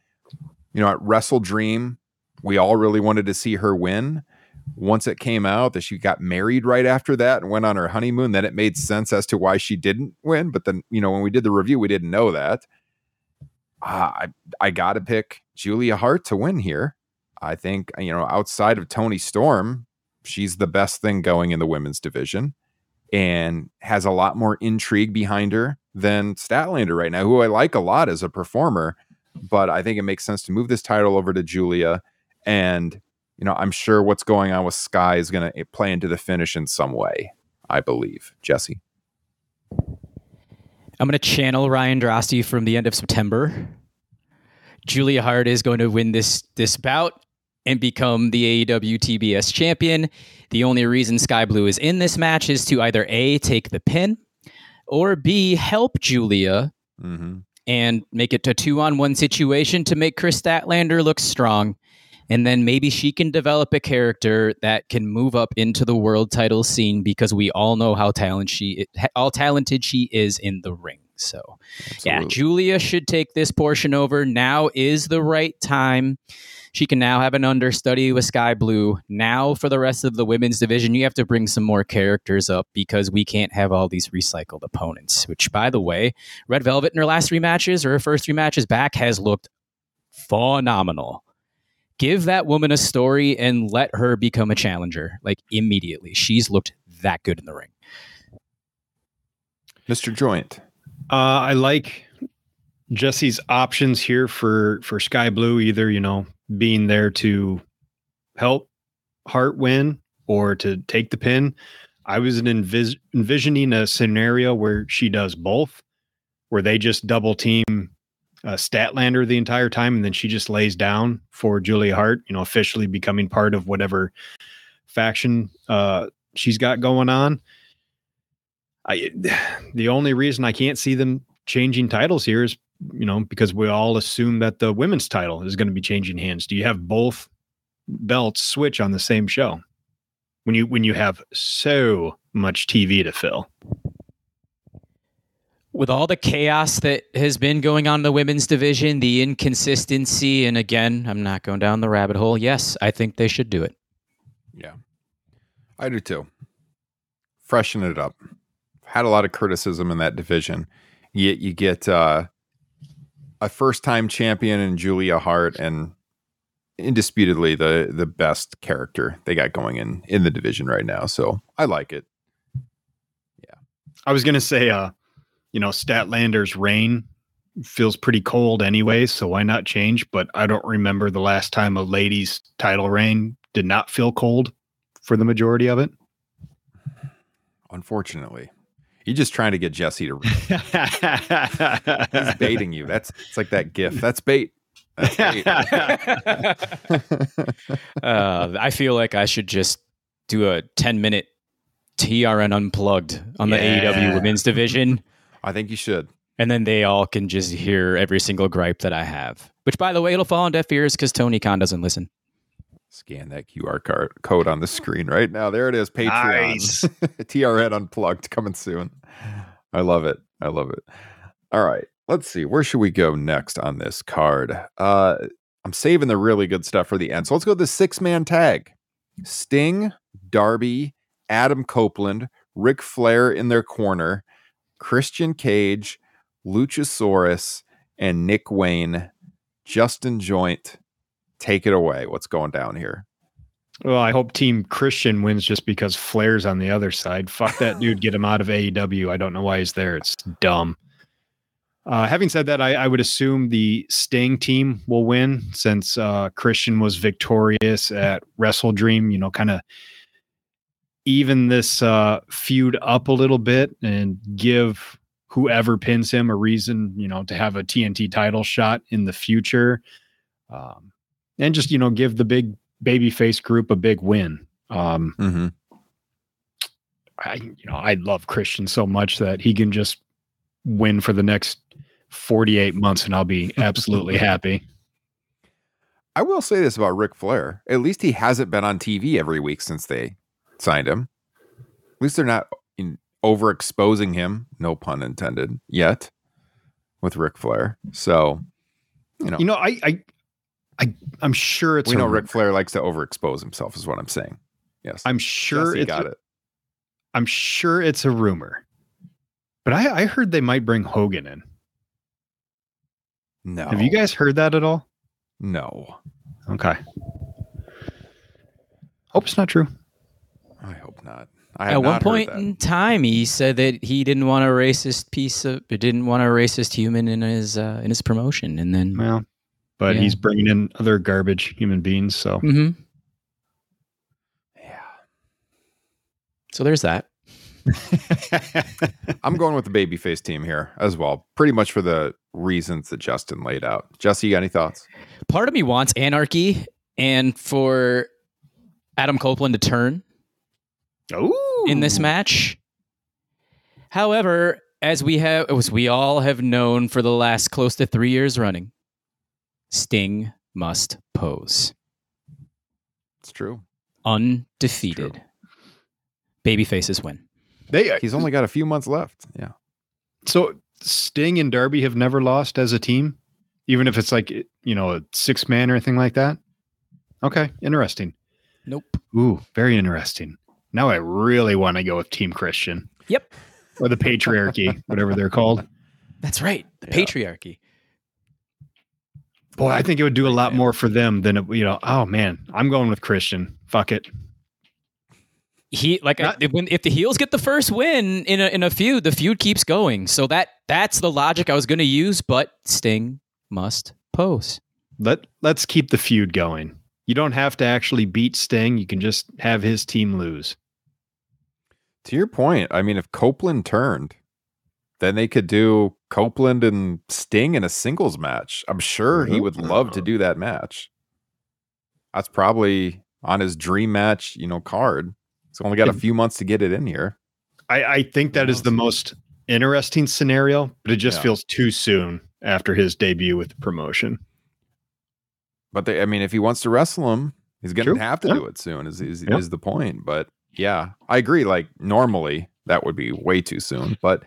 you know, at WrestleDream, we all really wanted to see her win once it came out that she got married right after that and went on her honeymoon, then it made sense as to why she didn't win. But then, you know, when we did the review, we didn't know that. Uh, I I got to pick Julia Hart to win here. I think you know outside of Tony Storm, she's the best thing going in the women's division, and has a lot more intrigue behind her than Statlander right now, who I like a lot as a performer. But I think it makes sense to move this title over to Julia and you know, I'm sure what's going on with Skye is going to play into the finish in some way. I believe, Jesse. I'm going to channel Ryan Drosty from the end of September. Julia Hart is going to win this this bout and become the AEW TBS champion. The only reason Skye Blue is in this match is to either A, take the pin, or B, help Julia mm-hmm. and make it a two on one situation to make Kris Statlander look strong and then maybe she can develop a character that can move up into the world title scene because we all know how talented she all talented she is in the ring. So, Absolutely. yeah, Julia should take this portion over. Now is the right time. She can now have an understudy with Skye Blue. Now, for the rest of the women's division, you have to bring some more characters up because we can't have all these recycled opponents. Which, by the way, Red Velvet in her last three matches or her first three matches back has looked phenomenal. Give that woman a story and let her become a challenger like immediately. She's looked that good in the ring. Mr. Joint. Uh, I like Jesse's options here for for Skye Blue. Either you know being there to help Hart win or to take the pin. I was envis- envisioning a scenario where she does both, where they just double team uh, Statlander the entire time, and then she just lays down for Julia Hart. You know, officially becoming part of whatever faction uh, she's got going on. I the only reason I can't see them changing titles here is you know because we all assume that the women's title is going to be changing hands. Do you have both belts switch on the same show when you when you have so much TV to fill? With all the chaos that has been going on in the women's division, the inconsistency, and again, I'm not going down the rabbit hole. Yes, I think they should do it. Yeah. I do too. Freshen it up. Had a lot of criticism in that division. Yet you get uh, a first time champion in Julia Hart and indisputably the the best character they got going in in the division right now. So I like it. Yeah, I was gonna say, uh, you know, Statlander's reign feels pretty cold anyway, so why not change? But I don't remember the last time a ladies' title reign did not feel cold for the majority of it. Unfortunately. You're just trying to get Jesse to he's baiting you. That's it's like that gif. That's bait. That's bait. uh, I feel like I should just do a 10 minute TRN unplugged on the Yeah. AEW women's division. I think you should. And then they all can just hear every single gripe that I have. Which, by the way, it'll fall on deaf ears because Tony Khan doesn't listen. Scan that QR card code on the screen right now. There it is. Patreon. Nice. TRN Unplugged coming soon. I love it. I love it. All right. Let's see. Where should we go next on this card? Uh I'm saving the really good stuff for the end. So let's go to the six man tag. Sting, Darby, Adam Copeland, Ric Flair in their corner, Christian Cage, Luchasaurus, and Nick Wayne. Justin Joint, take it away. What's going down here? Well, I hope Team Christian wins just because Flair's on the other side. Fuck that dude. Get him out of AEW. I don't know why he's there. It's dumb. Uh, having said that, I, I would assume the Sting team will win since uh, Christian was victorious at WrestleDream. You know, kind of even this uh, feud up a little bit and give whoever pins him a reason, you know, to have a TNT title shot in the future. Um, and just, you know, give the big babyface group a big win. Um, Mm-hmm. I, you know, I love Christian so much that he can just win for the next 48 months and I'll be absolutely happy. I will say this about Ric Flair. At least he hasn't been on TV every week since they signed him. At least they're not in, overexposing him, no pun intended, yet with Ric Flair. So, you know, You know, I, I, I I'm sure it's we know. Ric Flair likes to overexpose himself, is what I'm saying. Yes. I'm sure Jesse it's got a, it. I'm sure it's a rumor. But I, I heard they might bring Hogan in. No. Have you guys heard that at all? No. Okay. Hope it's not true. I hope not. I have At one not heard point that. in time, he said that he didn't want a racist piece of, didn't want a racist human in his uh, in his promotion, and then Well, but Yeah. he's bringing in other garbage human beings. So mm-hmm. Yeah. so there's that. I'm going with the babyface team here as well, pretty much for the reasons that Justin laid out. Jesse, you got any thoughts? Part of me wants anarchy, and for Adam Copeland to turn oh, in this match. However, as we have, as we all have known for the last close to three years running, Sting must pose It's true. undefeated. Babyfaces win. they uh, He's only got a few months left. Yeah. so Sting and Darby have never lost as a team, even if it's like you know a six man or anything like that. Okay, interesting. Nope. Ooh, very interesting. Now I really want to go with Team Christian. Yep. Or the patriarchy, whatever they're called. That's right. The Yeah. patriarchy. Boy, I think it would do a lot more for them than it, you know. Oh man, I'm going with Christian. Fuck it. He like Not- I, when if the heels get the first win in a in a feud, the feud keeps going. So that that's the logic I was going to use, but Sting must pose. Let Let's keep the feud going. You don't have to actually beat Sting. You can just have his team lose. To your point, I mean, if Copeland turned, then they could do Copeland and Sting in a singles match. I'm sure he would love to mm-hmm. do that match. That's probably on his dream match, you know, card. He's only got a few months to get it in here. I, I think that is the most interesting scenario, but it just Yeah. feels too soon after his debut with the promotion. But they, I mean, if he wants to wrestle him, he's going to have to Yeah. do it soon. Is is, Yeah. is the point? But yeah, I agree. Like normally that would be way too soon, but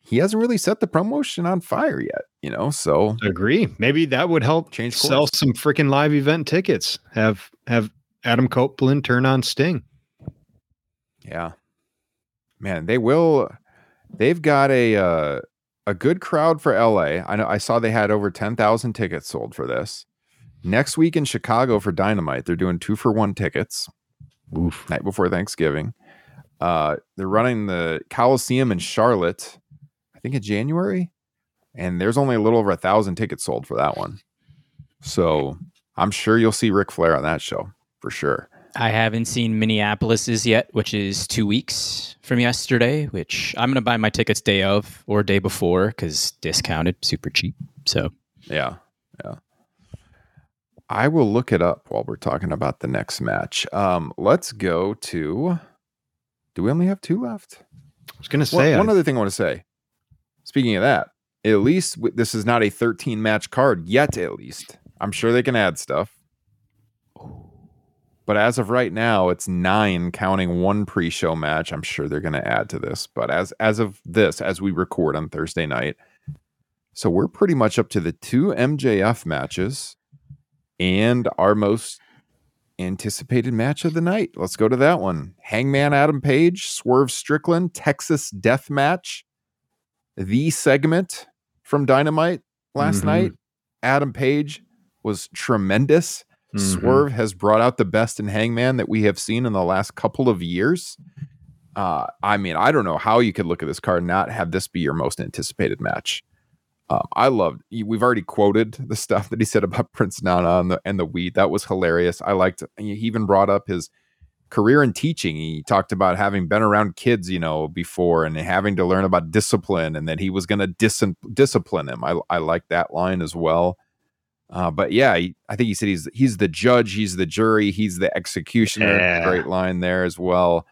he hasn't really set the promotion on fire yet. You know, so I Agree. Maybe that would help Change sell some freaking live event tickets. Have have Adam Copeland turn on Sting. Yeah. Man, they will they've got a uh, a good crowd for LA. I know I saw they had over 10,000 tickets sold for this. Next week in Chicago for Dynamite, they're doing 2 for 1 tickets Oof. night before Thanksgiving. Uh they're running the Coliseum in Charlotte I think in January and there's only a little over a 1000 tickets sold for that one. So, I'm sure you'll see Ric Flair on that show for sure. I haven't seen Minneapolis's yet, which is two weeks from yesterday. Which I'm going to buy my tickets day of or day before because discounted, super cheap. So Yeah. Yeah. I will look it up while we're talking about the next match. Um, let's go to. Do we only have two left? I was gonna One, say one I- other thing I want to say. Speaking of that, at least this is not a 13 match card yet. At least I'm sure they can add stuff. But as of right now, it's nine, counting one pre-show match. I'm sure they're going to add to this. But as as of this, as we record on Thursday night, so we're pretty much up to the two MJF matches and our most anticipated match of the night. Let's go to that one. Hangman Adam Page, Swerve Strickland, Texas Death Match. The segment from Dynamite last Mhm. night. Adam Page was tremendous. Mhm. Swerve has brought out the best in Hangman that we have seen in the last couple of years. Uh, I mean, I don't know how you could look at this card and not have this be your most anticipated match. Um, I loved. We've already quoted the stuff that he said about Prince Nana and the and the weed. That was hilarious. I liked. He even brought up his career in teaching. He talked about having been around kids, you know, before and having to learn about discipline, and that he was going to dis- discipline him. I I like that line as well. Uh, but yeah, he, I think he said he's he's the judge, he's the jury, he's the executioner. Yeah. Great line there as well.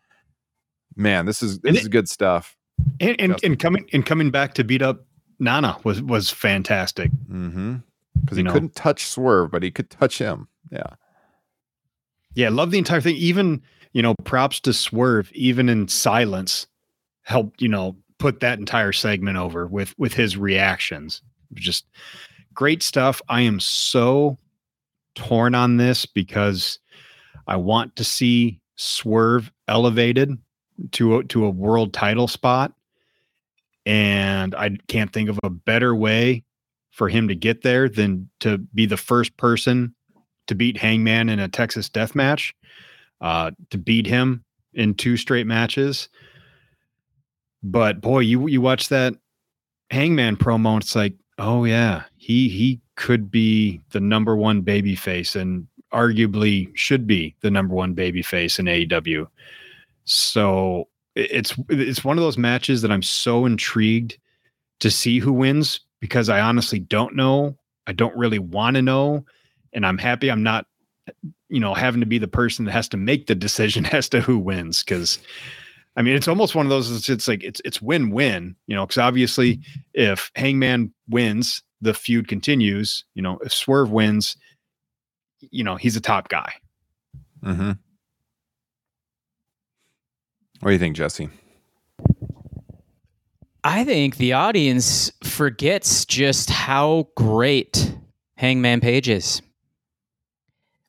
Man, this is And this is good stuff. and, and, and coming and coming back to beat up Nana was was fantastic. Mm-hmm. Because he know. couldn't touch Swerve, but he could touch him. Yeah. Yeah, love the entire thing. Even you know, props to Swerve, even in silence, helped you know put that entire segment over with with his reactions. Just great stuff. I am so torn on this because I want to see Swerve elevated to a, to a world title spot, and I can't think of a better way for him to get there than to be the first person to beat Hangman in a Texas death match, uh, to beat him in two straight matches. But boy, you you watch that Hangman promo, it's like, oh yeah, he he could be the number one baby face and arguably should be the number one baby face in AEW. So it's it's one of those matches that I'm so intrigued to see who wins because I honestly don't know. I don't really want to know and I'm happy I'm not, you know, having to be the person that has to make the decision as to who wins. Because, I mean, it's almost one of those. It's, it's like it's it's win win. You know, because obviously, if Hangman wins, the feud continues. You know, if Swerve wins, you know, he's a top guy. Mm-hmm. What do you think, Jesse? I think the audience forgets just how great Hangman Page is.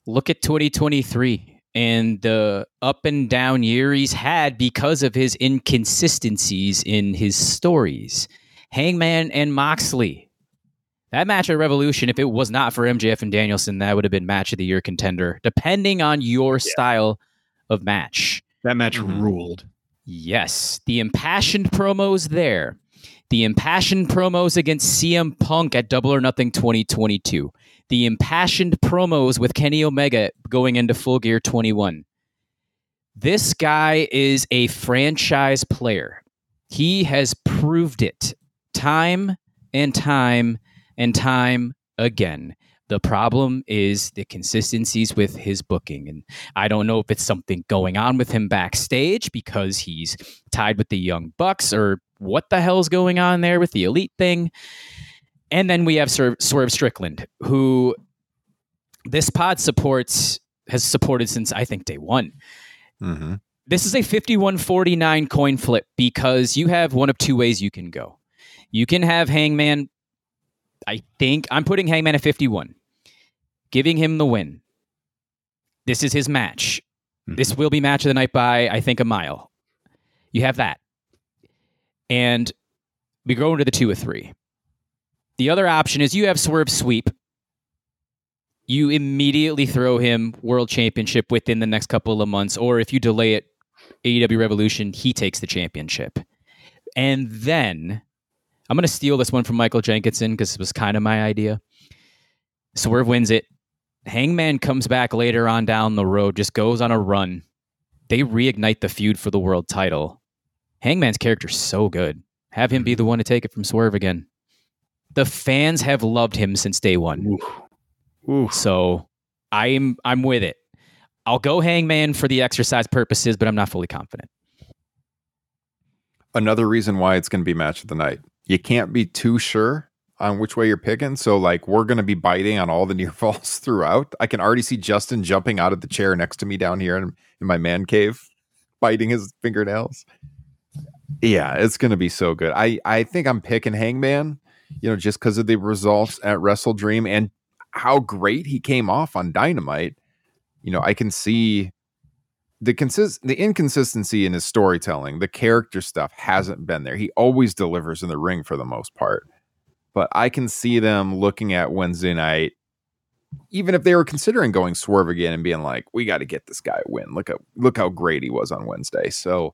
look at 2023 and the up and down year he's had because of his inconsistencies in his stories. Hangman and Moxley. That match at Revolution, if it was not for MJF and Danielson, that would have been match of the year contender, depending on your style of match. That match Mhm. ruled. Yes, the impassioned promos there. The impassioned promos against CM Punk at Double or Nothing 2022. The impassioned promos with Kenny Omega going into Full Gear 21. This guy is a franchise player. He has proved it time and time and time again. The problem is the consistencies with his booking. And I don't know if it's something going on with him backstage because he's tied with the Young Bucks or what the hell's going on there with the Elite thing. And then we have Swerve, Swerve Strickland, who this pod supports, has supported since I think day one. Mm-hmm. This is a 5149 coin flip because you have one of two ways you can go. You can have Hangman, I think I'm putting Hangman at 51, giving him the win. This is his match. Mm-hmm. This will be match of the night by, I think, a mile. You have that. And we go into the two or three. The other option is you have Swerve Sweep. You immediately throw him World Championship within the next couple of months, or if you delay it, AEW Revolution, he takes the championship. And then I'm going to steal this one from Michael Jenkinson because it was kind of my idea. Swerve wins it. Hangman comes back later on down the road, just goes on a run. They reignite the feud for the world title. Hangman's character's so good. Have him be the one to take it from Swerve again. The fans have loved him since day one. Ooh. So I'm I'm with it. I'll go Hangman for the exercise purposes, but I'm not fully confident. Another reason why it's going to be match of the night. You can't be too sure on which way you're picking. So, like, we're going to be biting on all the near falls throughout. I can already see Justin jumping out of the chair next to me down here in, in my man cave, biting his fingernails. Yeah, it's going to be so good. I, I think I'm picking Hangman, you know, just because of the results at WrestleDream and how great he came off on Dynamite. You know, I can see the consist the inconsistency in his storytelling, the character stuff hasn't been there. He always delivers in the ring for the most part. But I can see them looking at Wednesday night, even if they were considering going swerve again and being like, we got to get this guy a win. Look at look how great he was on Wednesday. So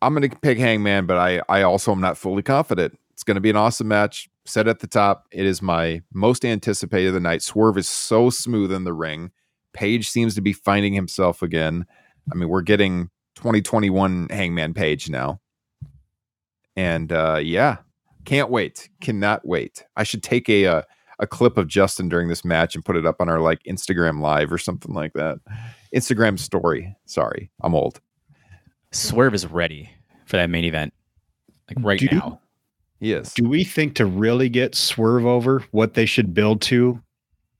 I'm gonna pick Hangman, but I I also am not fully confident. It's gonna be an awesome match. Said at the top, it is my most anticipated of the night. Swerve is so smooth in the ring. Page seems to be finding himself again. I mean, we're getting 2021 Hangman Page now. And uh yeah, can't wait. Cannot wait. I should take a uh, a clip of Justin during this match and put it up on our like Instagram live or something like that. Instagram story. Sorry, I'm old. Swerve is ready for that main event, like right Do now. Yes. Do we think to really get Swerve over, what they should build to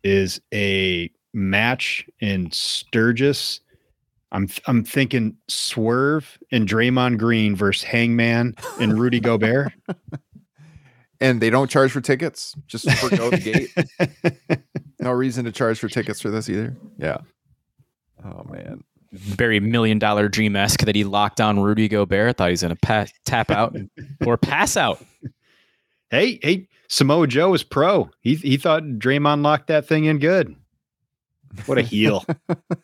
is a match in Sturgis? I'm I'm thinking Swerve and Draymond Green versus Hangman and Rudy Gobert. and they don't charge for tickets just for go to gate. No reason to charge for tickets for this either. Yeah. Oh man. Very million dollar dream esque that he locked on Rudy Gobert. Thought he was going to pa- tap out or pass out. hey, hey, Samoa Joe is pro. He he thought Draymond locked that thing in good. What a heel.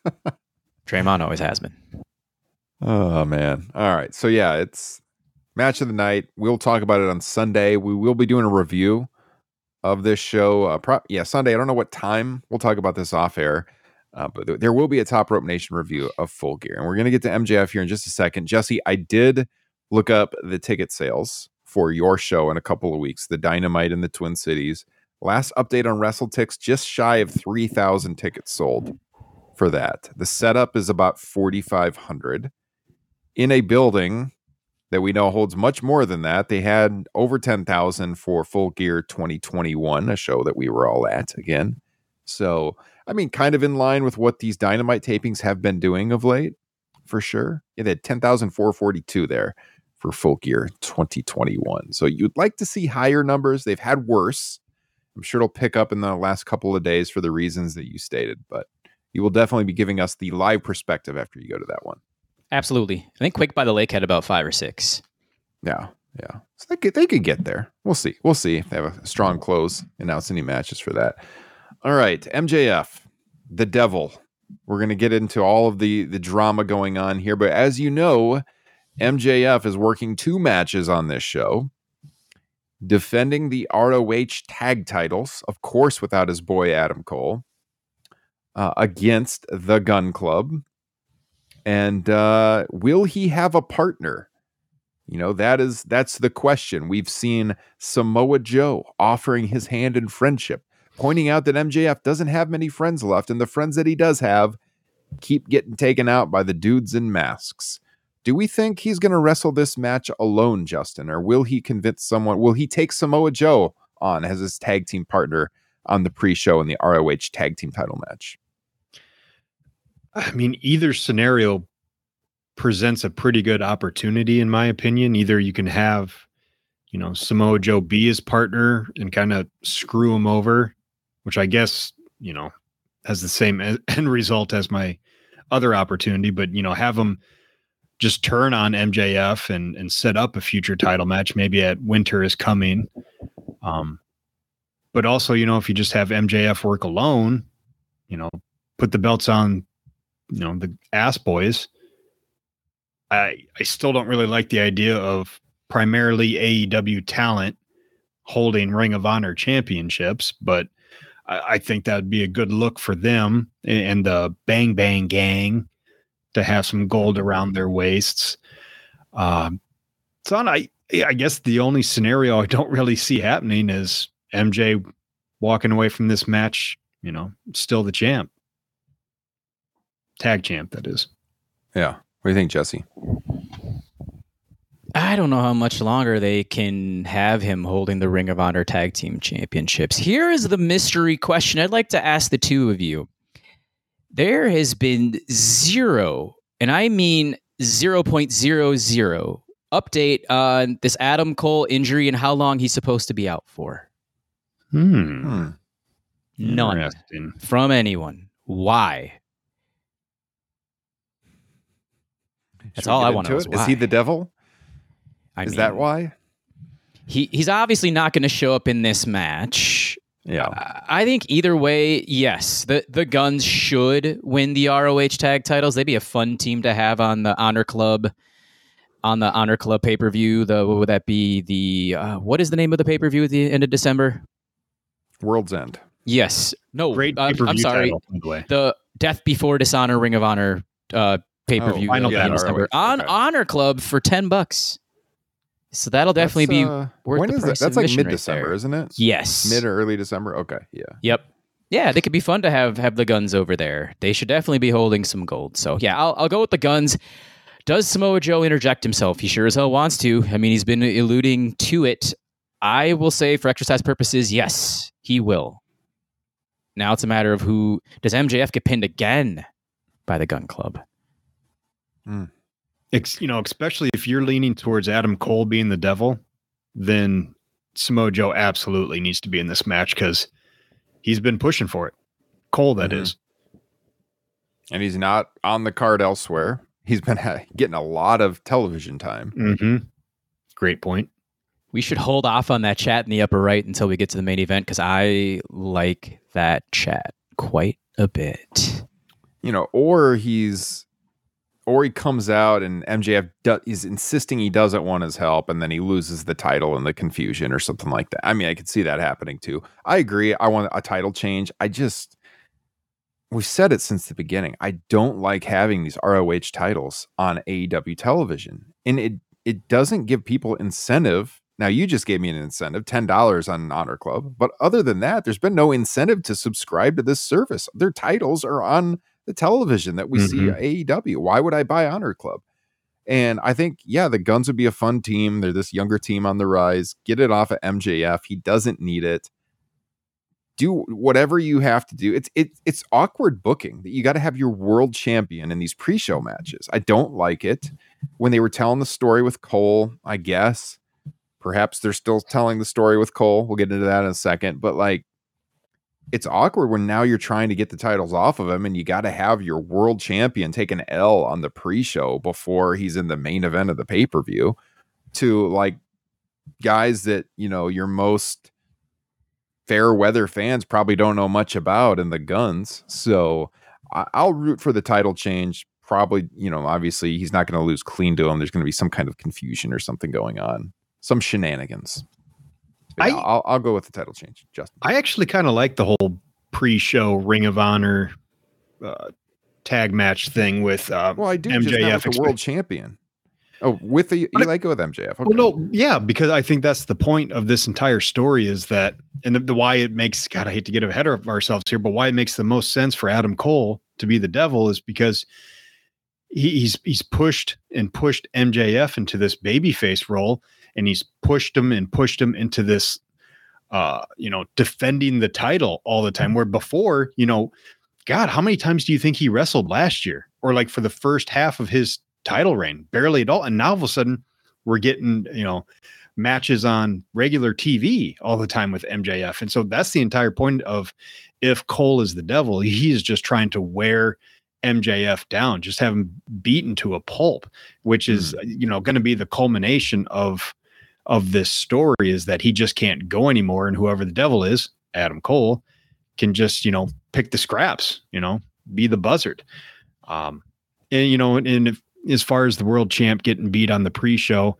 Draymond always has been. Oh man. All right. So yeah, it's match of the night. We'll talk about it on Sunday. We will be doing a review of this show. Uh, pro- yeah, Sunday. I don't know what time. We'll talk about this off air. Uh, but th- there will be a Top Rope Nation review of Full Gear, and we're going to get to MJF here in just a second. Jesse, I did look up the ticket sales for your show in a couple of weeks, the Dynamite in the Twin Cities. Last update on WrestleTix, just shy of three thousand tickets sold for that. The setup is about forty five hundred in a building that we know holds much more than that. They had over 10,000 for Full Gear 2021, a show that we were all at again. So, I mean, kind of in line with what these Dynamite tapings have been doing of late, for sure. They had 10,442 there for Full Gear 2021. So, you'd like to see higher numbers. They've had worse. I'm sure it'll pick up in the last couple of days for the reasons that you stated, but you will definitely be giving us the live perspective after you go to that one. Absolutely. I think Quake by the Lake had about five or six. Yeah, yeah. So they could, they could get there. We'll see. We'll see if they have a strong close. Announce any matches for that. All right, MJF, the Devil. We're gonna get into all of the the drama going on here, but as you know, MJF is working two matches on this show, defending the ROH tag titles, of course, without his boy Adam Cole, uh, against the Gunn Club. And uh, will he have a partner? You know, that is that's the question. We've seen Samoa Joe offering his hand in friendship, pointing out that MJF doesn't have many friends left, and the friends that he does have keep getting taken out by the dudes in masks. Do we think he's going to wrestle this match alone, Justin, or will he convince someone? Will he take Samoa Joe on as his tag team partner on the pre-show in the ROH tag team title match? I mean, either scenario presents a pretty good opportunity, in my opinion. Either you can have, you know, Samoa Joe be his partner and kind of screw him over, which I guess, you know, has the same end result as my other opportunity, but, you know, have him just turn on MJF and and set up a future title match, maybe at Winter is Coming. Um, but also, you know, if you just have MJF work alone, you know, put the belts on, you know, the ass boys. I I still don't really like the idea of primarily AEW talent holding Ring of Honor championships, but I, I think that would be a good look for them and the Bang Bang Gang to have some gold around their waists. Um, so I, I guess the only scenario I don't really see happening is MJ walking away from this match, you know, still the champ, tag champ, that is. Yeah. What do you think, Jesse? I don't know how much longer they can have him holding the Ring of Honor Tag Team Championships. Here is the mystery question I'd like to ask the two of you. There has been zero, and I mean 0.00 update on this Adam Cole injury and how long he's supposed to be out for. Hmm. Hmm. None from anyone. Why? That's Should all I want to into know. is he the devil? I Is mean, that why? he he's obviously not going to show up in this match. Yeah. I think either way, yes, the the Gunns should win the ROH tag titles. They'd be a fun team to have on the Honor Club, on the Honor Club pay per view. The what would that be? The uh, what is the name of the pay per view at the end of December? World's End. Yes, no, Great uh, I'm sorry, title, the the Death Before Dishonor Ring of Honor uh, pay per view Oh, Final in Battle, December on okay. Honor Club for ten bucks. So that'll definitely be uh, worth when the is price of That's like mid December, isn't it? yes, Mid or early December. Okay. Yeah. Yep. Yeah, they could be fun to have have the Gunns over there. They should definitely be holding some gold. So yeah, I'll I'll go with the Gunns. Does Samoa Joe interject himself? He sure as hell wants to. I mean, he's been alluding to it. I will say, for exercise purposes, yes, he will. Now it's a matter of who does MJF get pinned again by the Gunn Club. Ex- you know, especially if you're leaning towards Adam Cole being the devil, then Samoa Joe absolutely needs to be in this match because he's been pushing for it. Cole, that Mhm. is. And he's not on the card elsewhere. He's been ha- getting a lot of television time. Mm-hmm. Great point. We should hold off on that chat in the upper right until we get to the main event because I like that chat quite a bit. You know, or he's, or he comes out and MJF do, is insisting he doesn't want his help, and then he loses the title in the confusion or something like that. I mean, I could see that happening too. I agree. I want a title change. I just, we've said it since the beginning. I don't like having these ROH titles on AEW television, and it it doesn't give people incentive. Now you just gave me an incentive, ten dollars on Honor Club, but other than that, there's been no incentive to subscribe to this service. Their titles are on the television that we see mm-hmm. AEW. Why would I buy Honor Club? And I think, yeah, the Gunns would be a fun team. They're this younger team on the rise. Get it off of MJF. He doesn't need it. Do whatever you have to do. It's it, it's awkward booking that you got to have your world champion in these pre-show matches. I don't like it. When they were telling the story with Cole, I guess Perhaps they're still telling the story with Cole. We'll get into that in a second. But like, it's awkward when now you're trying to get the titles off of him and you got to have your world champion take an L on the pre show before he's in the main event of the pay per view to like guys that, you know, your most fair weather fans probably don't know much about in the Gunns. So I- I'll root for the title change. Probably, you know, obviously he's not going to lose clean to him. There's going to be some kind of confusion or something going on, some shenanigans. I- I'll, I'll go with the title change, Justin. I actually kind of like the whole pre-show Ring of Honor uh, tag match thing with uh, Well, I do just MJF now with the world champion. Oh, with the you like it with MJF? Okay. Well, no, yeah, because I think that's the point of this entire story is that, and the, the why it makes God, I hate to get ahead of ourselves here, but why it makes the most sense for Adam Cole to be the devil is because he, he's he's pushed and pushed MJF into this babyface role, and he's pushed him and pushed him into this, uh, you know, defending the title all the time. Where before, you know, God, how many times do you think he wrestled last year, or like for the first half of his title reign? Barely at all, and now all of a sudden we're getting you know matches on regular TV all the time with MJF. And so that's the entire point of if Cole is the devil, he is just trying to wear MJF down, just have him beaten to a pulp, which is you know going to be the culmination of of this story is that he just can't go anymore and whoever the devil is, Adam Cole, can just, you know, pick the scraps, you know, be the buzzard. Um and you know, and if, as far as the world champ getting beat on the pre-show,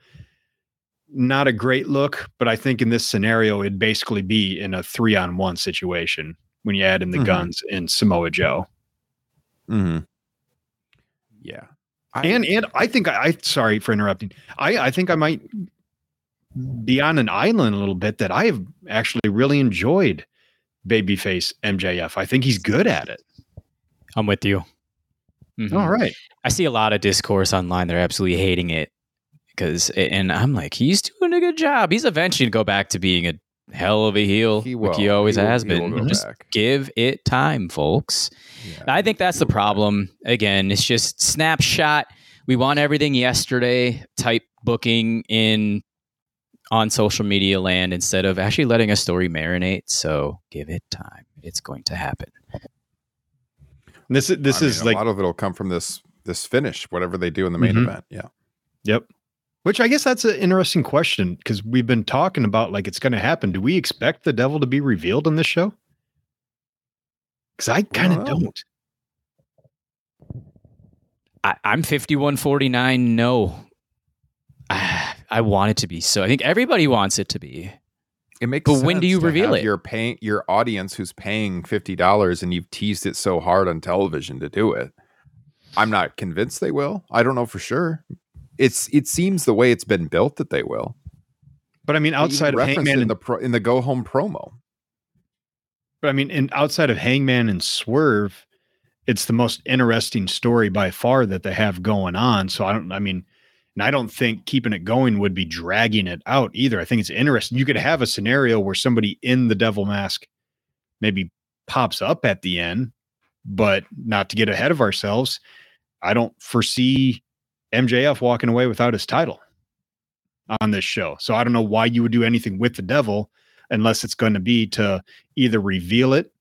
not a great look, but I think in this scenario, it'd basically be in a three on one situation when you add in the Mhm. Gunns in Samoa Joe. hmm Yeah. I- and and I think I, I sorry for interrupting. I I think I might be on an island a little bit that I have actually really enjoyed babyface MJF. I think he's good at it. I'm with you. Mhm. All right. I see a lot of discourse online. They're absolutely hating it because, and I'm like, he's doing a good job. He's eventually going to go back to being a hell of a heel, He like he always He will- has he been. Just back. give it time, folks. Yeah. I think that's the problem. Again, it's just snapshot. We want everything yesterday type booking in on social media land instead of actually letting a story marinate. So give it time. It's going to happen. This is this I mean, is a lot of it'll come from this this finish, whatever they do in the main Mhm. event. Yeah. Yep. Which I guess that's an interesting question because we've been talking about like it's going to happen. Do we expect the devil to be revealed in this show? Because I kind of know. don't. I, I'm 5149. No. I, I want it to be so. I think everybody wants it to be. It makes sense. But when do you reveal it? Your paying your audience who's paying fifty dollars and you've teased it so hard on television to do it. I'm not convinced they will. I don't know for sure. It's it seems the way it's been built that they will. But I mean, outside of Hangman in the pro, in the go home promo. But I mean, and outside of Hangman and Swerve, it's the most interesting story by far that they have going on. So I don't, I mean, and I don't think keeping it going would be dragging it out either. I think it's interesting. You could have a scenario where somebody in the devil mask maybe pops up at the end, but not to get ahead of ourselves. I don't foresee MJF walking away without his title on this show. So I don't know why you would do anything with the devil unless it's going to be to either reveal it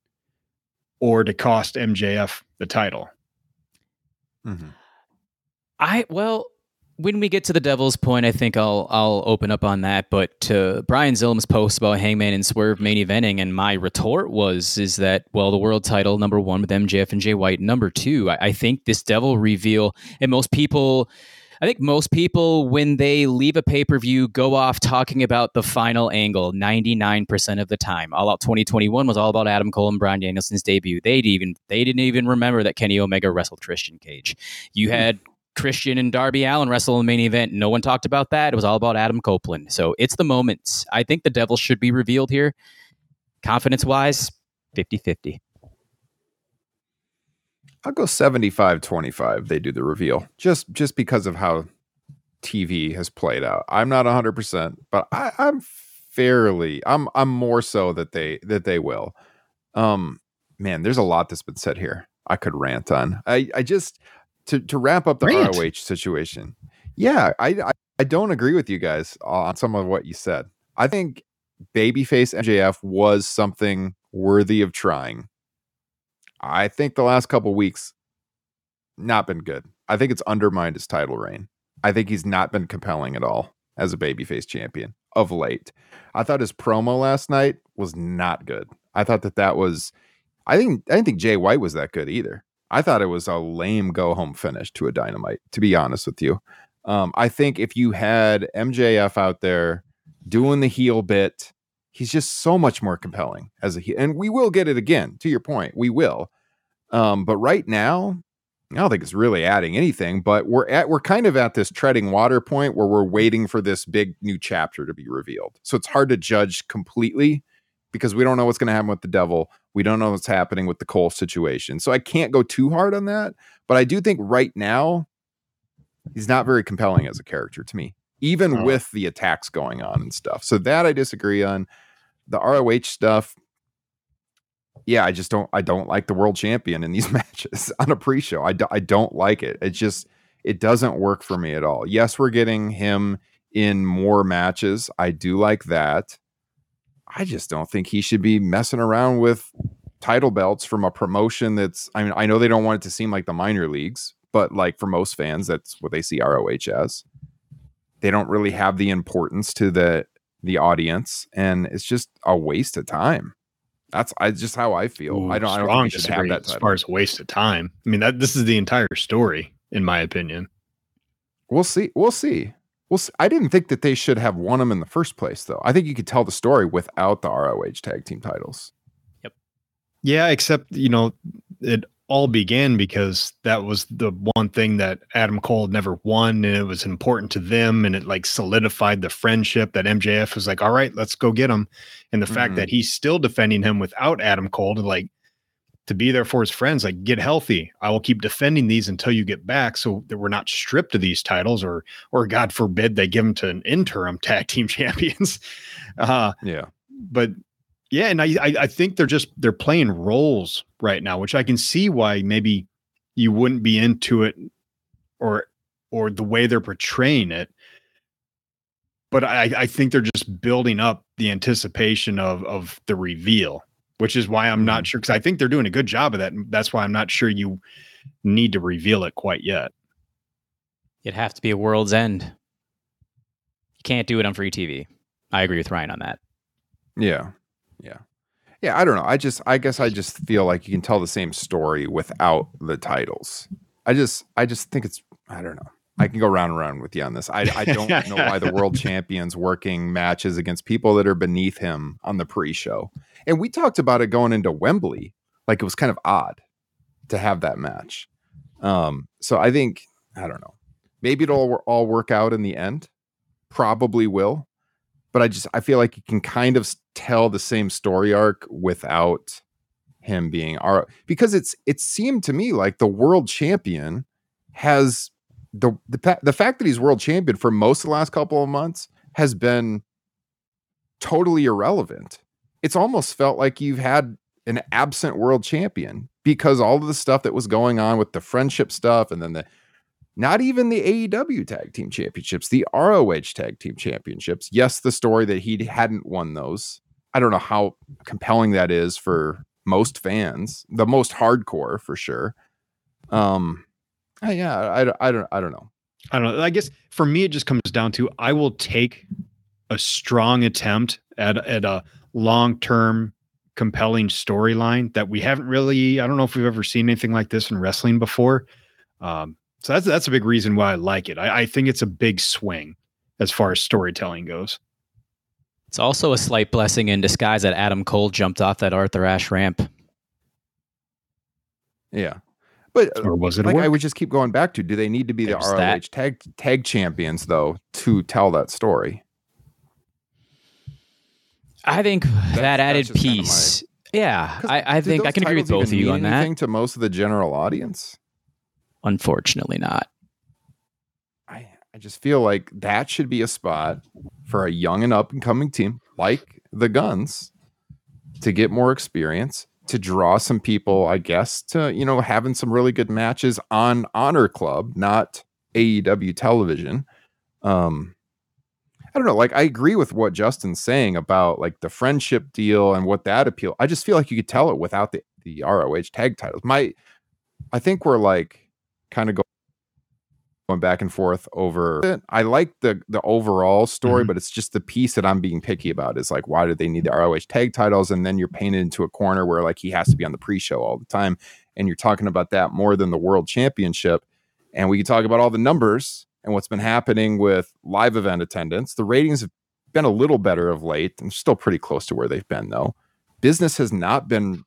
or to cost MJF the title. Mm-hmm. I well, when we get to the devil's point, I think I'll I'll open up on that. But to Brian Zillum's post about Hangman and Swerve main eventing, and my retort was is that well, the world title number one with MJF and Jay White. Number two, I, I think this devil reveal, and most people. I think most people, when they leave a pay per view, go off talking about the final angle 99% of the time. All Out 2021 was all about Adam Cole and Bryan Danielson's debut. They would even they didn't even remember that Kenny Omega wrestled Christian Cage. You had Christian and Darby Allin wrestle in the main event. No one talked about that. It was all about Adam Copeland. So it's the moments. I think the devil should be revealed here. Confidence wise, 50 50. I'll go 75 25. They do the reveal just just because of how TV has played out. I'm not 100%, but I, I'm fairly I'm I'm more so that they that they will. Um man, there's a lot that's been said here. I could rant on. I I just to to wrap up the Rant. ROH situation. Yeah, I, I I don't agree with you guys on some of what you said. I think babyface MJF was something worthy of trying. I think the last couple weeks not been good. I think it's undermined his title reign. I think he's not been compelling at all as a babyface champion of late. I thought his promo last night was not good. I thought that that was I think I didn't think Jay White was that good either. I thought it was a lame go home finish to a dynamite, to be honest with you. Um, I think if you had MJF out there doing the heel bit, he's just so much more compelling as a heel. And we will get it again, to your point. We will. Um, but right now, I don't think it's really adding anything, but we're at we're kind of at this treading water point where we're waiting for this big new chapter to be revealed. So it's hard to judge completely because we don't know what's going to happen with the devil. We don't know what's happening with the Cole situation. So I can't go too hard on that, but I do think right now he's not very compelling as a character to me, even oh. with the attacks going on and stuff. So that I disagree on. The ROH stuff, yeah, I just don't I don't like the world champion in these matches on a pre-show. I, do, I don't like it. It just it doesn't work for me at all. Yes, we're getting him in more matches. I do like that. I just don't think he should be messing around with title belts from a promotion that's I mean, I know they don't want it to seem like the minor leagues, but like for most fans, that's what they see ROH as. They don't really have the importance to the the audience, and it's just a waste of time. That's I just how I feel. Ooh, I don't. I don't have that title. as far as waste of time. I mean, that this is the entire story, in my opinion. We'll see. We'll see. We'll. I didn't think that they should have won them in the first place, though. I think you could tell the story without the ROH tag team titles. Yep. Yeah, except you know, it all began because that was the one thing that Adam Cole never won, and it was important to them, and it like solidified the friendship that MJF was like, "All right, let's go get him," and the mm-hmm. fact that he's still defending him without Adam Cole to like to be there for his friends, like get healthy. I will keep defending these until you get back, so that we're not stripped of these titles, or or God forbid they give them to an interim tag team champions. Uh, yeah, but yeah, and I, I think they're just they're playing roles right now, which I can see why maybe you wouldn't be into it or or the way they're portraying it. But I, I think they're just building up the anticipation of of the reveal, which is why I'm not mm-hmm. sure because I think they're doing a good job of that. And that's why I'm not sure you need to reveal it quite yet. It'd have to be a world's end. You can't do it on free TV. I agree with Ryan on that. Yeah. Yeah. Yeah, I don't know. I just I guess I just feel like you can tell the same story without the titles. I just I just think it's I don't know. I can go round and round with you on this. I, I don't know why the world champion's working matches against people that are beneath him on the pre-show. And we talked about it going into Wembley. Like it was kind of odd to have that match. Um, so I think I don't know. Maybe it'll all work out in the end. Probably will but I just I feel like you can kind of tell the same story arc without him being our because it's it seemed to me like the world champion has the the the fact that he's world champion for most of the last couple of months has been totally irrelevant. It's almost felt like you've had an absent world champion because all of the stuff that was going on with the friendship stuff and then the not even the AEW tag team championships, the ROH tag team championships. Yes, the story that he hadn't won those. I don't know how compelling that is for most fans, the most hardcore for sure. Um, yeah, I, I don't, I don't know. I don't know. I guess for me, it just comes down to I will take a strong attempt at at a long term compelling storyline that we haven't really. I don't know if we've ever seen anything like this in wrestling before. Um, so that's that's a big reason why I like it. I, I think it's a big swing as far as storytelling goes. It's also a slight blessing in disguise that Adam Cole jumped off that Arthur Ashe ramp. Yeah. But or was it like I would just keep going back to do they need to be There's the ROH that. tag tag champions though to tell that story? I think that's, that added piece. Kind of my, yeah, I, I think I can agree with both of you on that. To most of the general audience, Unfortunately, not. I, I just feel like that should be a spot for a young and up and coming team like the Gunns to get more experience, to draw some people, I guess, to, you know, having some really good matches on Honor Club, not AEW television. Um, I don't know. Like, I agree with what Justin's saying about like the friendship deal and what that appeal. I just feel like you could tell it without the the ROH tag titles. My, I think we're like kind of going back and forth over it. I like the the overall story, Mhm. but it's just the piece that I'm being picky about is like why do they need the ROH tag titles? And then you're painted into a corner where like he has to be on the pre-show all the time. And you're talking about that more than the world championship. And we can talk about all the numbers and what's been happening with live event attendance. The ratings have been a little better of late and still pretty close to where they've been though. Business has not been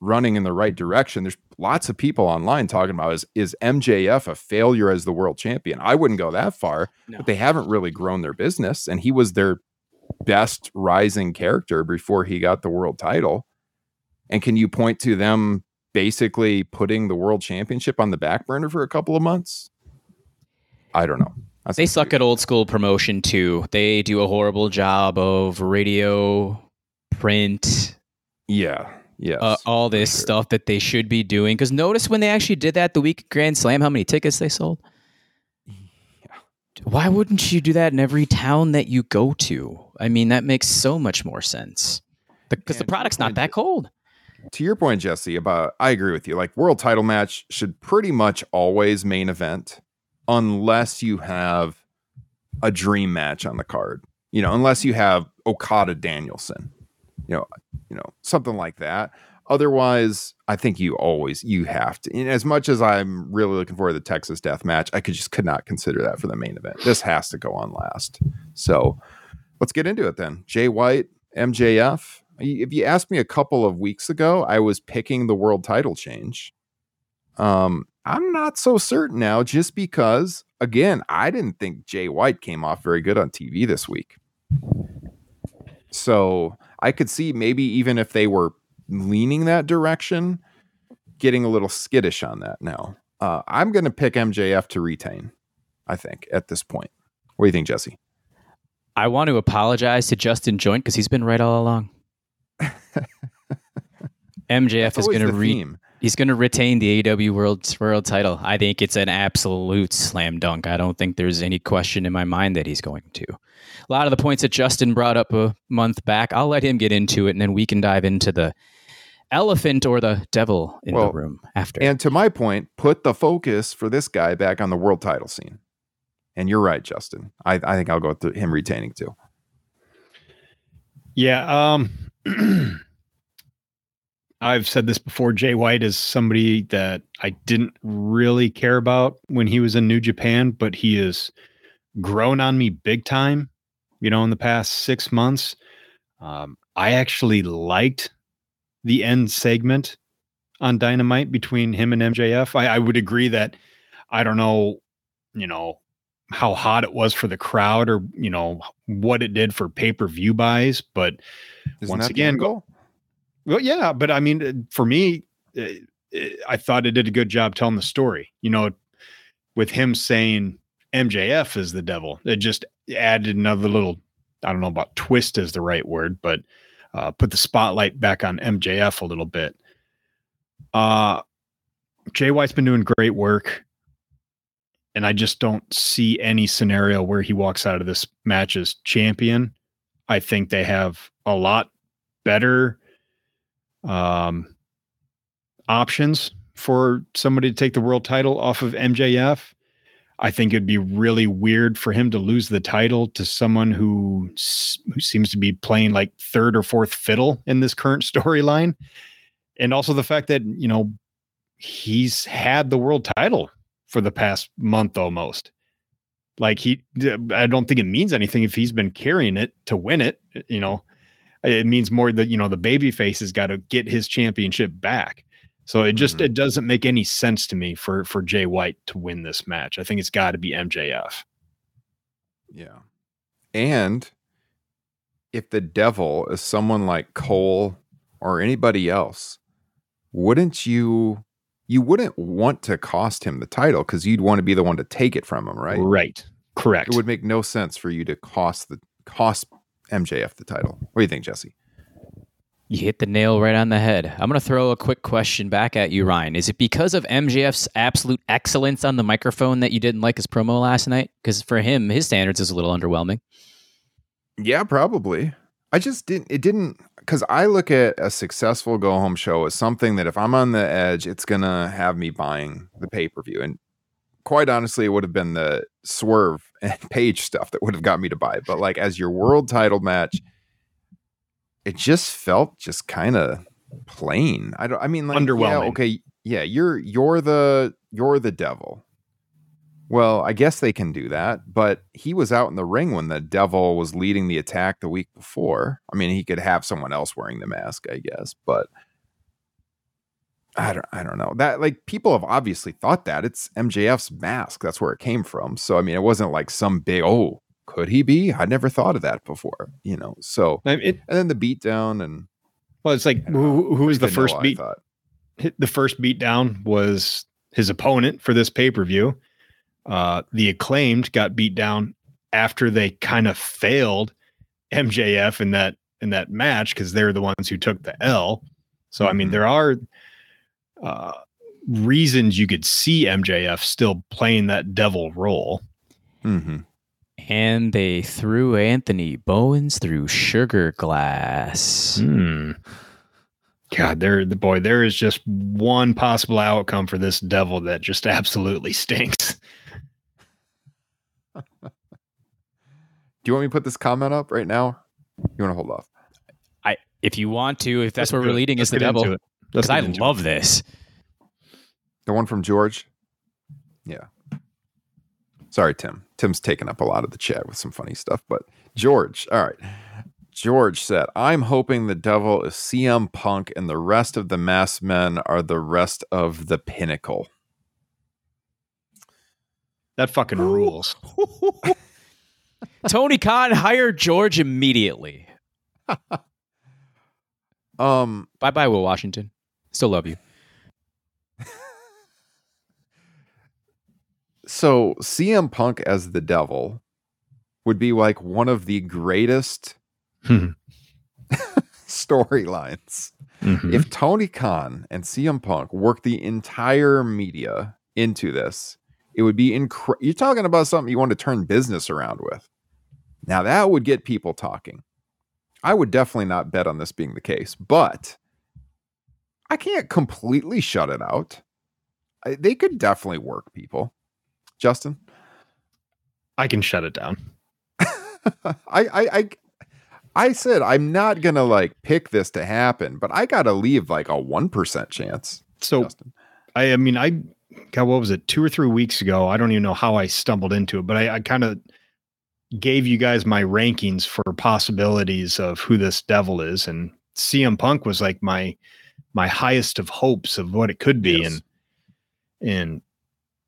running in the right direction. There's lots of people online talking about is is MJF a failure as the world champion? I wouldn't go that far, No. but they haven't really grown their business and he was their best rising character before he got the world title. And can you point to them basically putting the world championship on the back burner for a couple of months? I don't know. That's They suck at old school promotion too. They do a horrible job of radio, print, Yeah. Yes. uh, all this sure. stuff that they should be doing. Because notice when they actually did that the week Grand Slam, how many tickets they sold. Yeah. Why wouldn't you do that in every town that you go to? I mean, that makes so much more sense. Because the product's not that cold. to your point, Jesse, about I agree with you. Like world title match should pretty much always main event, unless you have a dream match on the card. You know, unless you have Okada Danielson, you know, you know something like that. Otherwise, I think you always you have to. And as much as I'm really looking forward to the Texas Death Match, I could just could not consider that for the main event. This has to go on last. So let's get into it then. Jay White, MJF. If you asked me a couple of weeks ago, I was picking the world title change. Um, I'm not so certain now, just because again, I didn't think Jay White came off very good on TV this week. So I could see maybe even if they were leaning that direction, getting a little skittish on that now. Uh, I'm going to pick MJF to retain, I think, at this point. What do you think, Jesse? I want to apologize to Justin Joint because he's been right all along. MJF That's is going to re- theme. He's going to retain the AEW World World Title. I think it's an absolute slam dunk. I don't think there's any question in my mind that he's going to. A lot of the points that Justin brought up a month back, I'll let him get into it, and then we can dive into the elephant or the devil in Well, the room after. And to my point, put the focus for this guy back on the world title scene. And you're right, Justin. I, I think I'll go with him retaining too. Yeah. Um, I've said this before. Jay White is somebody that I didn't really care about when he was in New Japan, but he has grown on me big time, you know, in the past six months. Um, I actually liked the end segment on Dynamite between him and MJF. I, I would agree that I don't know, you know, how hot it was for the crowd or, you know, what it did for pay per view buys, but Isn't Once again, go- goal? Well, yeah, but I mean, uh, for me, uh, uh, I thought it did a good job telling the story. You know, with him saying MJF is the devil, it just added another little. I don't know about twist is the right word, but uh, put the spotlight back on MJF a little bit. Uh, Jay White's been doing great work, and I just don't see any scenario where he walks out of this match as champion. I think they have a lot better um, options for somebody to take the world title off of MJF. I think it'd be really weird for him to lose the title to someone who who seems to be playing like third or fourth fiddle in this current storyline, and also the fact that you know he's had the world title for the past month almost. Like he, I don't think it means anything if he's been carrying it to win it. You know, it means more that you know the baby face has got to get his championship back. So it just Mhm. it doesn't make any sense to me for for Jay White to win this match. I think it's got to be MJF. Yeah. And if the devil is someone like Cole or anybody else, wouldn't you you wouldn't want to cost him the title because you'd want to be the one to take it from him, right? Right. Correct. It would make no sense for you to cost the cost MJF the title. What do you think, Jesse? You hit the nail right on the head. I'm going to throw a quick question back at you, Ryan. Is it because of MJF's absolute excellence on the microphone that you didn't like his promo last night? Because for him, his standards is a little underwhelming. Yeah, probably. I just didn't. It didn't because I look at a successful go home show as something that if I'm on the edge, it's gonna have me buying the pay per view. And quite honestly, it would have been the swerve and page stuff that would have got me to buy it. But like as your world title match, it just felt just kind of plain. I don't. I mean, like yeah, Underwhelming. okay, yeah, you're you're the you're the devil. Well, I guess they can do that, but he was out in the ring when the devil was leading the attack the week before. I mean, he could have someone else wearing the mask, I guess, but I don't I don't know. That like people have obviously thought that. It's MJF's mask. That's where it came from. So I mean, it wasn't like some big oh, could he be? I never thought of that before, you know. So I mean, it, and then the beatdown and well, it's like who, who was the first beat? the first beatdown was his opponent for this pay per view. Uh, the acclaimed got beat down after they kind of failed MJF in that in that match because they're the ones who took the L. So I mean, Mhm. there are uh, reasons you could see MJF still playing that devil role. Mhm. And they threw Anthony Bowens through sugar glass. Hmm. God, there the boy, there is just one possible outcome for this devil that just absolutely stinks. Do you want me to put this comment up right now? You want to hold off? I, if you want to, if that's Let's where we're leading, is the get into devil. It. Let's Because I get into love this. The one from George? Yeah. Sorry, Tim. Tim's taken up a lot of the chat with some funny stuff, but George, all right. George said, I'm hoping the devil is CM Punk and the rest of the mass men are the rest of the pinnacle. That fucking rules. Tony Khan hired George immediately. Um, Bye bye, Will Washington. Still love you. so CM Punk as the devil would be like one of the greatest Hmm. storylines. Mhm. If Tony Khan and CM Punk work the entire media into this, it would be incredible. You're talking about something you want to turn business around with. Now, that would get people talking. I would definitely not bet on this being the case, but I can't completely shut it out. I, they could definitely work people. Justin? I can shut it down. I, I, I, I said I'm not gonna like pick this to happen, but I gotta leave like a one percent chance. So Justin. I, I mean, I God, what was it? Two or three weeks ago. I don't even know how I stumbled into it, but I, I kind of gave you guys my rankings for possibilities of who this devil is, and CM Punk was like my my highest of hopes of what it could be, Yes. and and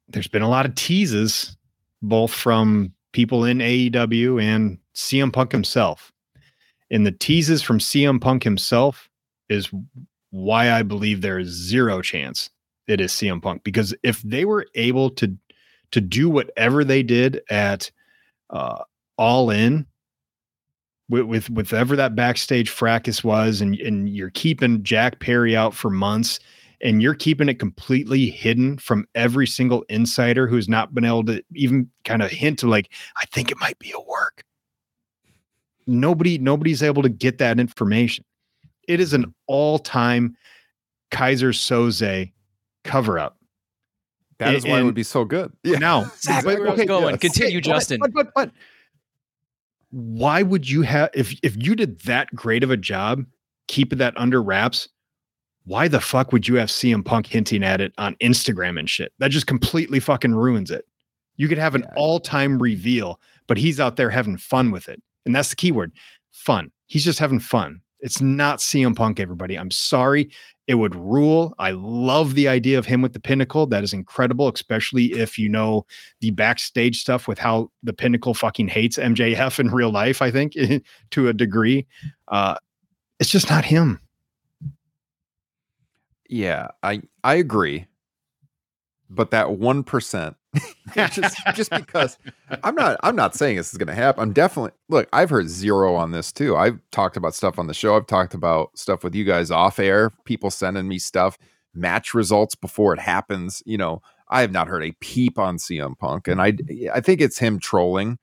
there's been a lot of teases, both from people in AEW and CM Punk himself. And the teases from CM Punk himself is why I believe there is zero chance it is CM Punk because if they were able to to do whatever they did at uh, All In with with with ever that backstage fracas was, and and you're keeping Jack Perry out for months, and you're keeping it completely hidden from every single insider who's not been able to even kind of hint to like, I think it might be a work. Nobody nobody's able to get that information. It is an all time Keyser Söze cover up. That is why it would be so good. Yeah. Now, Exactly but- where I was okay, going. yes. Continue, but- Justin. But, but but why would you have if if you did that great of a job keeping that under wraps? Why the fuck would you have CM Punk hinting at it on Instagram and shit? That just completely fucking ruins it. You could have an Yeah. all-time reveal, but he's out there having fun with it. And that's the key word. Fun. He's just having fun. It's not CM Punk, everybody. I'm sorry. It would rule. I love the idea of him with the pinnacle. That is incredible, especially if you know the backstage stuff with how the pinnacle fucking hates MJF in real life, I think, to a degree. Uh, it's just not him. Yeah, I I agree. But that one percent just just because I'm not I'm not saying this is going to happen. I'm definitely look. I've heard zero on this too. I've talked about stuff on the show. I've talked about stuff with you guys off air. People sending me stuff, match results before it happens. You know, I have not heard a peep on CM Punk, and I I think it's him trolling.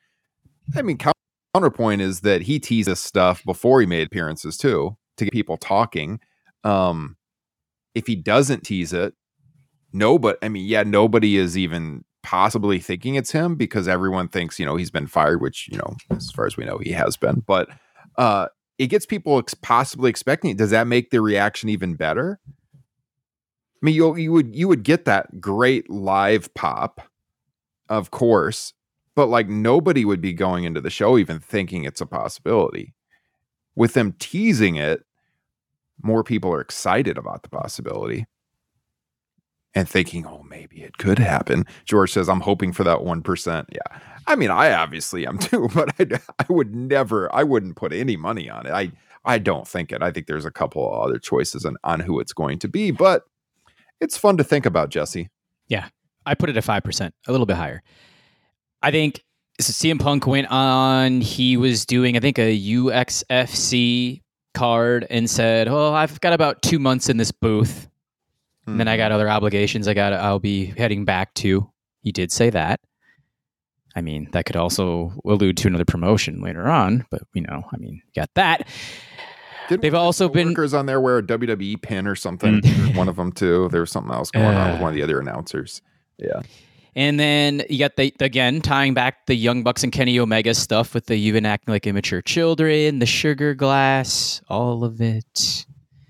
I mean, counterpoint is that he teases stuff before he made appearances too to get people talking. Um, if he doesn't tease it, no, but I mean, yeah, nobody is even possibly thinking it's him because everyone thinks you know he's been fired, which you know as far as we know he has been. But uh, it gets people ex- possibly expecting it. Does that make the reaction even better? I mean, you you would you would get that great live pop, of course, but like nobody would be going into the show even thinking it's a possibility. With them teasing it, more people are excited about the possibility and thinking, oh, maybe it could happen. George says, I'm hoping for that 1%. Yeah. I mean, I obviously am too, but I, I would never, I wouldn't put any money on it. I, I don't think it. I think there's a couple other choices on, on who it's going to be, but it's fun to think about, Jesse. Yeah. I put it at 5%, a little bit higher. I think so CM Punk went on, he was doing, I think, a UXFC card and said, Oh, I've got about two months in this booth and then I got other obligations I got I'll be heading back to. He did say that. I mean, that could also allude to another promotion later on, but you know, I mean, got that. Didn't They've also the been workers on there wear a WWE pin or something. One of them too. There was something else going on with Uh. one of the other announcers. Yeah. And then you got the again tying back the Young Bucks and Kenny Omega stuff with the you've been acting like immature children, the sugar glass, all of it.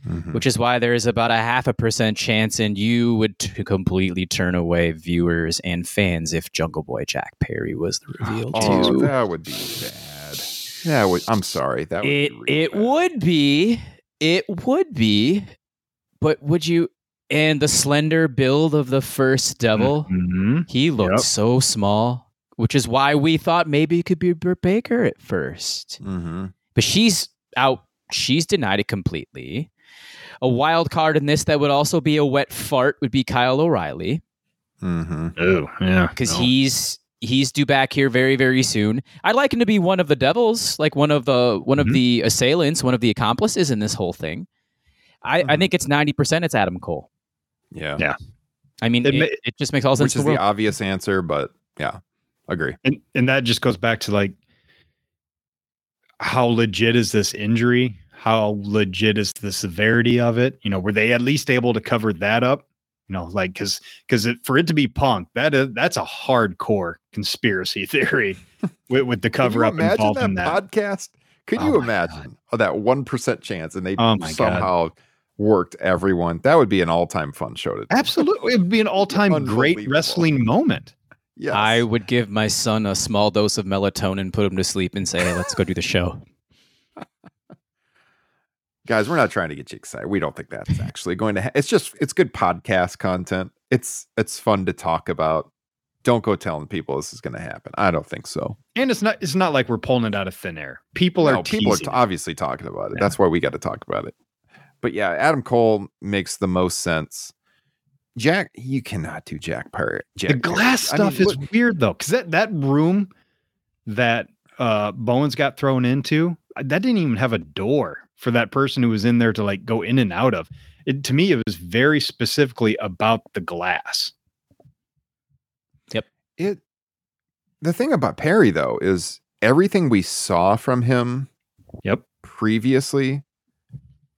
Mhm. Which is why there is about a half a percent chance, and you would t- completely turn away viewers and fans if Jungle Boy Jack Perry was the reveal Oh, too. that would be bad. That would. I'm sorry. That would it be real it bad. would be, it would be, but would you? And the slender build of the first devil, Mhm. he looked Yep. so small, which is why we thought maybe it could be Britt Baker at first. Mhm. But she's out. She's denied it completely. A wild card in this that would also be a wet fart would be Kyle O'Reilly Mhm. Oh, yeah. because No. he's he's due back here very very soon. I'd like him to be one of the devils, like one of the one Mhm. of the assailants, one of the accomplices in this whole thing. I, I Mhm. think it's ninety percent. It's Adam Cole. Yeah. Yeah. I mean, It it, it just makes all sense. Which is the the obvious answer, but yeah, agree. and and that just goes back to like how legit is this injury how legit is the severity of it you know were they at least able to cover that up you know like because because it, for it to be punk that is that's a hardcore conspiracy theory with, with the cover up imagine involved that, in that podcast? Could Oh you imagine oh, that one percent chance, and they Oh my God. somehow worked everyone? That would be an all-time fun show to do. absolutely it would be an all-time great wrestling moment Yes. I would give my son a small dose of melatonin, put him to sleep, and say, "Hey, let's go do the show." Guys we're not trying to get you excited. We don't think that's actually going to ha- it's just it's good podcast content. It's it's fun to talk about. Don't go telling people this is going to happen. I don't think so. And it's not it's not like we're pulling it out of thin air. People No, are people are teasing. t- obviously talking about it. Yeah. that's why we got to talk about it. But yeah adam cole makes the most sense. Jack you cannot do jack perry jack the glass Perry. I mean, stuff is look- weird though because that that room that uh Bowens got thrown into uh, that didn't even have a door for that person who was in there to like go in and out of it to me it was very specifically about the glass Yep. it the thing about Perry though is everything we saw from him Yep. previously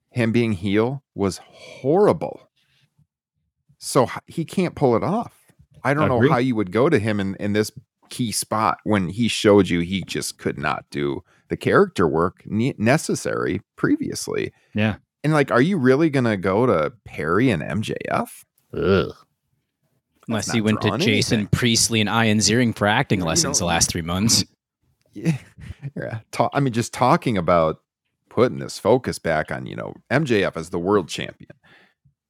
him being heel was horrible so he can't pull it off i don't know Agreed. how you would go to him in, in this key spot when he showed you he just could not do the character work ne- necessary previously Yeah. and like are you really gonna go to perry and mjf Unless he went to Jason anything. Priestley and Ian Ziering for acting You lessons the last three months. yeah, yeah. Ta- I mean, just talking about putting this focus back on, you know, MJF as the world champion.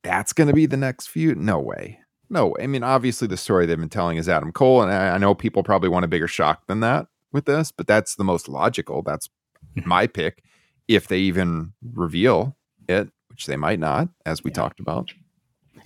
That's going to be the next feud. No way. No. way. I mean, obviously, the story they've been telling is Adam Cole, and I, I know people probably want a bigger shock than that with this, but that's the most logical. That's my pick. If they even reveal it, which they might not, as we talked about.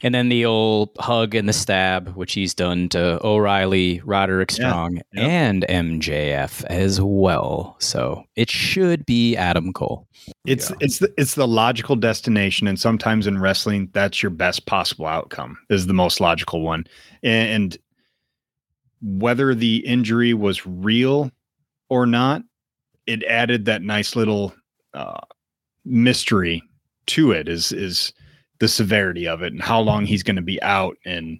And then the old hug and the stab, which he's done to O'Reilly, Roderick Yeah. Strong, Yep. and MJF as well. So it should be Adam Cole. It's it's the, it's the logical destination, and sometimes in wrestling, that's your best possible outcome. Is the most logical one, and whether the injury was real or not, it added that nice little uh, mystery to it. Is is the severity of it and how long he's going to be out, and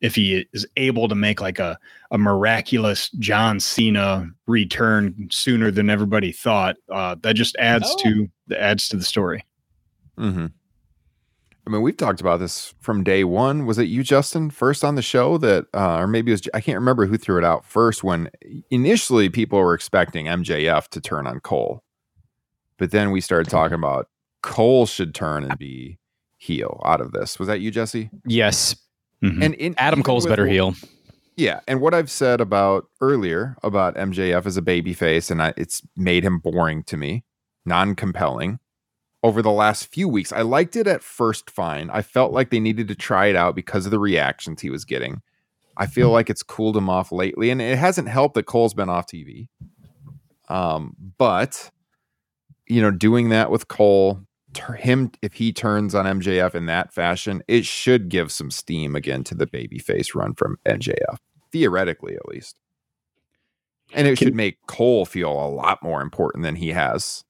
if he is able to make like a a miraculous John Cena return sooner than everybody thought, uh, that just adds Oh. to adds to the story. Mm-hmm. I mean, we've talked about this from day one. Was it you, Justin, first on the show that, uh, or maybe it was, I can't remember who threw it out first when initially people were expecting MJF to turn on Cole. But then we started talking about Cole should turn and be heel out of this. Was that you, Jesse? Yes, Mhm. And in, Adam Cole's better heel. Yeah, and what I've said about earlier about MJF as a babyface, and I, it's made him boring to me, non-compelling. Over the last few weeks, I liked it at first. Fine, I felt like they needed to try it out because of the reactions he was getting. I feel like it's cooled him off lately, and it hasn't helped that Cole's been off TV. Um, but you know, doing that with Cole, tur- him if he turns on MJF in that fashion, it should give some steam again to the babyface run from MJF theoretically at least. And it should make Cole feel a lot more important than he has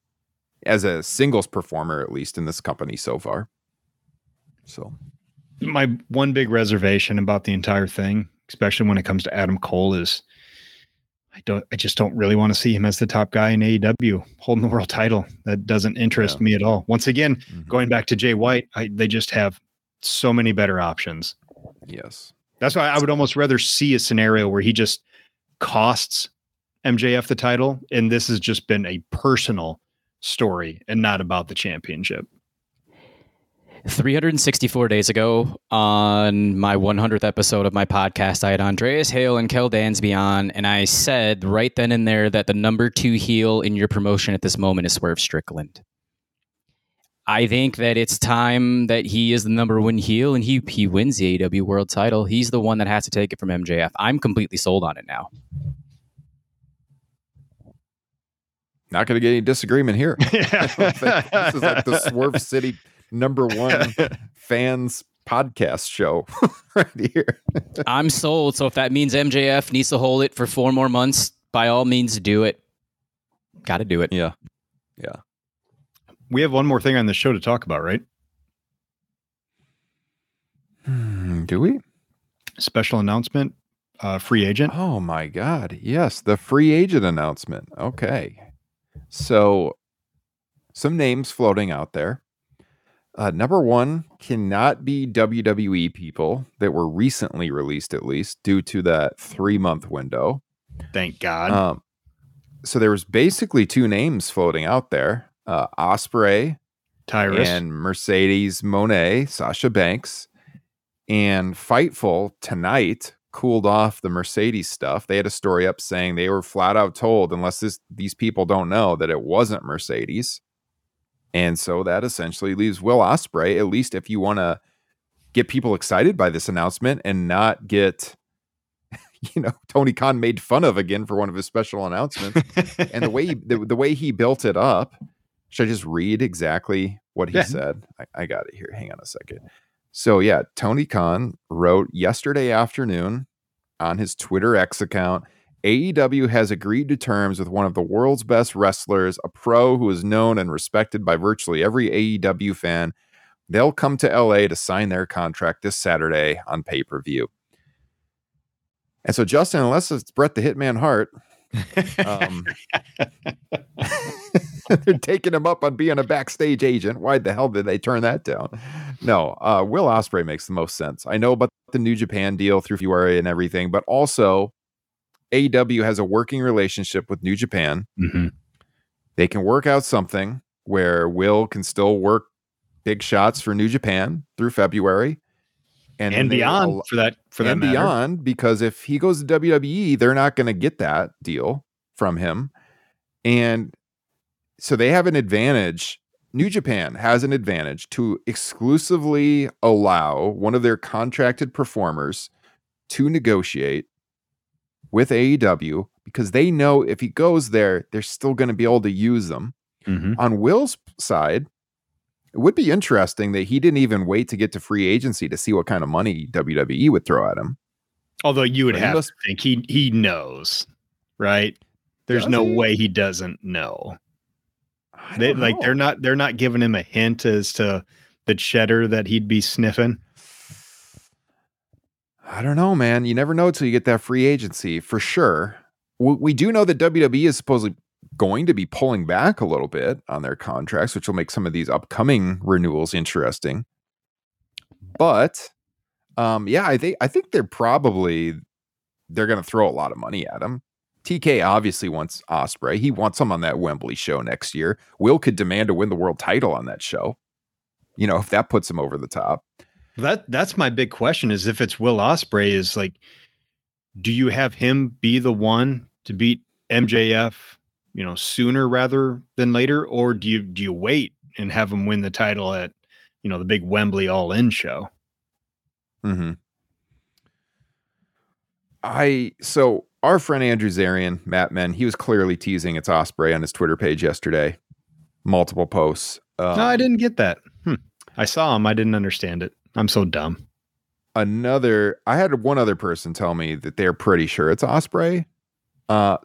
as a singles performer, at least in this company so far. So, my one big reservation about the entire thing, especially when it comes to Adam Cole, is I don't I just don't really want to see him as the top guy in AEW holding the world title. That doesn't interest Yeah. me at all. Once again, mhm, going back to Jay White, I, they just have so many better options. yes. That's why I would almost rather see a scenario where he just costs MJF the title, and this has just been a personal story and not about the championship. 364 days ago, on my 100th episode of my podcast, I had Andreas Hale and Kel Dansby on, and I said right then and there that the number two heel in your promotion at this moment is Swerve Strickland. I think that it's time that he is the number one heel and he he wins the AEW World Title. He's the one that has to take it from MJF. I'm completely sold on it now. Not going to get any disagreement here. I this is like the Swerve City number one fans podcast show right here. I'm sold. So if that means MJF needs to hold it for four more months, by all means, do it. Got to do it. Yeah. Yeah. We have one more thing on the show to talk about, right? Hmm, do we? Special announcement, uh, free agent. Oh my God. Yes. The free agent announcement. Okay. So, some names floating out there. Uh, number one cannot be WWE people that were recently released, at least due to that three month window. Thank God. Um, so there was basically two names floating out there: uh, Ospreay Tyrus. and Mercedes Moné, Sasha Banks, and Fightful tonight cooled off the Mercedes stuff. They had a story up saying they were flat out told, unless this these people don't know, that it wasn't Mercedes. And so that essentially leaves Will Ospreay, at least if you want to get people excited by this announcement and not get, you know, Tony Khan made fun of again for one of his special announcements and the way he, the, the way he built it up should i just read exactly what he Yeah. said I, I got it here hang on a second so yeah tony khan wrote yesterday afternoon on his twitter x account aew has agreed to terms with one of the world's best wrestlers a pro who is known and respected by virtually every aew fan. They'll come to la to sign their contract this saturday on pay-per-view. And so justin unless it's bret the hitman hart um, they're taking him up on being a backstage agent. Why the hell did they turn that down? No, uh, Will Ospreay makes the most sense. I know about the New Japan deal through February and everything, but also AEW has a working relationship with New Japan. Mhm. They can work out something where Will can still work big shots for New Japan through February and, they beyond for that for that and matter. beyond because if he goes to WWE, they're not going to get that deal from him. And so they have an advantage New Japan has an advantage to exclusively allow one of their contracted performers to negotiate with AEW because they know if he goes there, they're still going to be able to use them. Mhm. On Will's side, it would be interesting that he didn't even wait to get to free agency to see what kind of money WWE would throw at him. Although you would But he have must- to think he he knows, right? There's Does no he? way he doesn't know. They, don't like they're not they're not giving him a hint as to the cheddar that he'd be sniffing. I don't know, man. You never know until you get that free agency for sure. We, we do know that WWE is supposedly going to be pulling back a little bit on their contracts, which will make some of these upcoming renewals interesting. But um, yeah, I think I think they're probably they're going to throw a lot of money at him. TK obviously wants Ospreay. He wants him on that Wembley show next year. Will could demand to win the world title on that show. You know, if that puts him over the top. That that's my big question is if it's Will Ospreay is like do you have him be the one to beat MJF, you know, sooner rather than later or do you do you wait and have him win the title at, you know, the big Wembley all-in show? Mm-hmm. I so our friend Andrew Zarian, Mat Men, he was clearly teasing its Ospreay on his Twitter page yesterday. Multiple posts. Um, no, I didn't get that. Hmm. I saw him, I didn't understand it. I'm so dumb. Another, I had one other person tell me that they're pretty sure it's Ospreay. Uh,